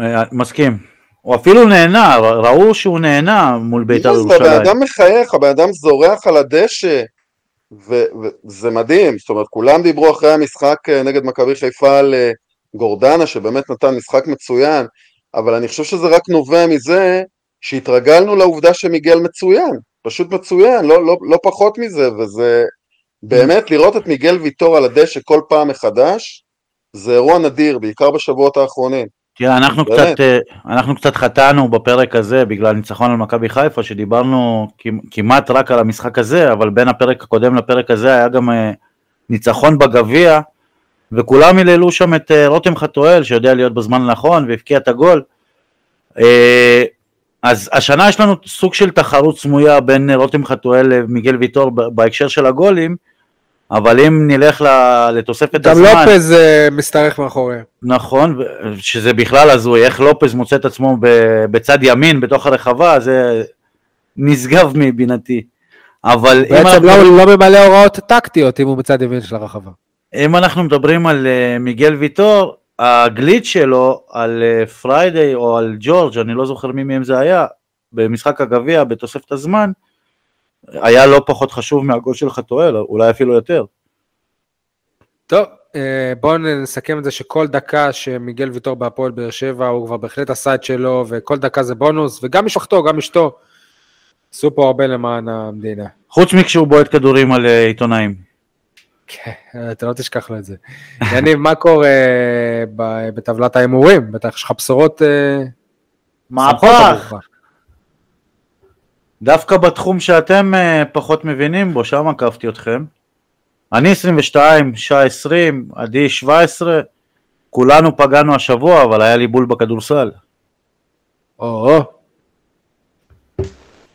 אה, מסכים. הוא אפילו נהנה, ראו שהוא נהנה מול בית"ר הבן ירושלים. אדם מחייך, הבן אדם זורח על הדשא, וזה מדהים. זאת אומרת, כולם דיברו אחרי המשחק אה, נגד מכבי חיפה על אה, גורדנה, שבאמת נתן משחק מצוין, אבל אני חושב שזה רק נובע מזה שהתרגלנו לעובדה שמיגל מצוין. פשוט מצוין, לא, לא, לא פחות מזה, וזה באמת לראות את מיגל ויטור על הדשא כל פעם מחדש, זה אירוע נדיר, בעיקר בשבועות האחרונים. תראה, אנחנו. קצת, אה, אנחנו קצת חטאנו בפרק הזה בגלל ניצחון על מכבי חיפה, שדיברנו כמ- כמעט רק על המשחק הזה, אבל בין הפרק הקודם לפרק הזה היה גם אה, ניצחון בגביע, וכולם היללו שם את אה, רותם חתואל, שיודע להיות בזמן הנכון והבקיע את הגול. אז השנה יש לנו סוג של תחרות סמויה בין רותם חתואל למיגל ויטור בהקשר של הגולים, אבל אם נלך ל- לתוספת גם הזמן... לופז אה, משתרך מאחוריהם. נכון, שזה בכלל הזוי, איך לופז מוצא את עצמו בצד ימין בתוך הרחבה, זה נשגב מבינתי. אבל אם בעצם אנחנו, לא לא ממלא הוראות טקטיות אם הוא בצד ימין של הרחבה. אם אנחנו מדברים על אה, מיגל ויטור, הגליץ' שלו על אה, פריידיי או על ג'ורג', אני לא זוכר מי מהם זה היה, במשחק הגביע בתוספת הזמן, היה לא פחות חשוב מהגול של חתואל, אולי אפילו יותר. טוב, אה, בואו נסכם את זה שכל דקה שמיגל ויטור בהפועל באר שבע, הוא כבר בהחלט עשה את שלו, וכל דקה זה בונוס, וגם משפחתו, גם אשתו, עשו פה הרבה למען המדינה. חוץ מכשהוא בועט כדורים על אה, עיתונאים. כן, אתה לא תשכח לו את זה. יניב, מה קורה אה, בטבלת ההימורים? בטח יש לך בשורות מהפך! דווקא בתחום שאתם אה, פחות מבינים בו, שם עקפתי אתכם. אני 22, שי 20, עדי 17, כולנו פגענו השבוע, אבל היה לי בול בכדורסל. או-או.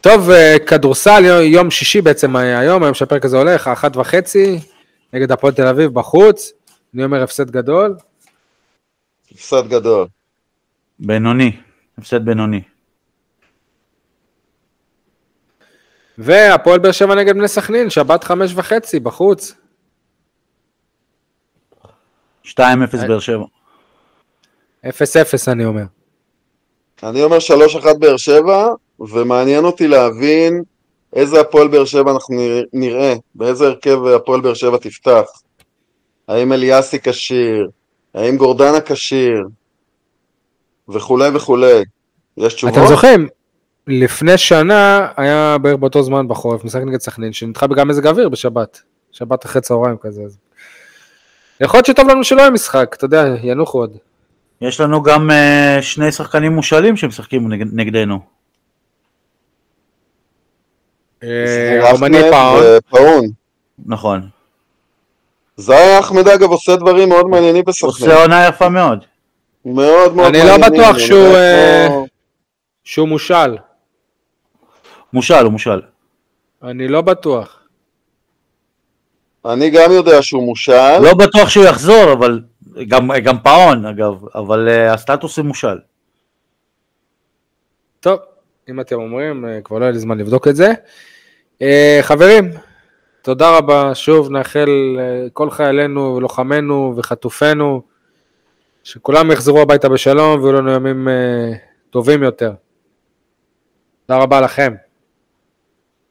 טוב, אה, כדורסל, יום- יום שישי בעצם היה היום, היום שהפרק הזה הולך, האחת וחצי, נגד הפועל תל אביב בחוץ. אני אומר הפסד גדול. הפסד גדול. בינוני, הפסד בינוני. והפועל באר שבע נגד בני סכנין, שבת חמש וחצי, בחוץ. 2-0 באר שבע. אפס אפס אני אומר. אני אומר 3-1 באר שבע, ומעניין אותי להבין איזה הפועל באר שבע אנחנו נרא- נראה, באיזה הרכב הפועל באר שבע תפתח. האם אליאסי כשיר, האם גורדנה כשיר, וכולי וכולי. יש תשובות? אתם זוכרים, לפני שנה היה בערך באותו זמן בחורף, משחק נגד סכנין, שנדחה בגלל מזג האוויר בשבת. שבת אחרי צהריים כזה. אז- יכול להיות שטוב לנו שלא יהיה משחק, אתה יודע, ינוחו עוד. יש לנו גם אה, שני שחקנים מושאלים שמשחקים נגד, נגדנו. אה, פאון. נכון. זאי אחמד אגב עושה דברים מאוד מעניינים בסכנין. עושה עונה יפה מאוד. מאוד מאוד אני לא מעניינים, בטוח הוא שהוא, אה, שהוא מושל. מושל, הוא מושל. אני לא בטוח. אני גם יודע שהוא מושל. לא בטוח שהוא יחזור, אבל גם, גם פאון אגב, אבל uh, הסטטוס הוא מושל. טוב, אם אתם אומרים, אה, כבר לא היה לי זמן לבדוק את זה. אה, חברים, תודה רבה. שוב נאחל לכל חיילינו, לוחמינו וחטופינו, שכולם יחזרו הביתה בשלום ויהיו לנו ימים אה, טובים יותר. תודה רבה לכם.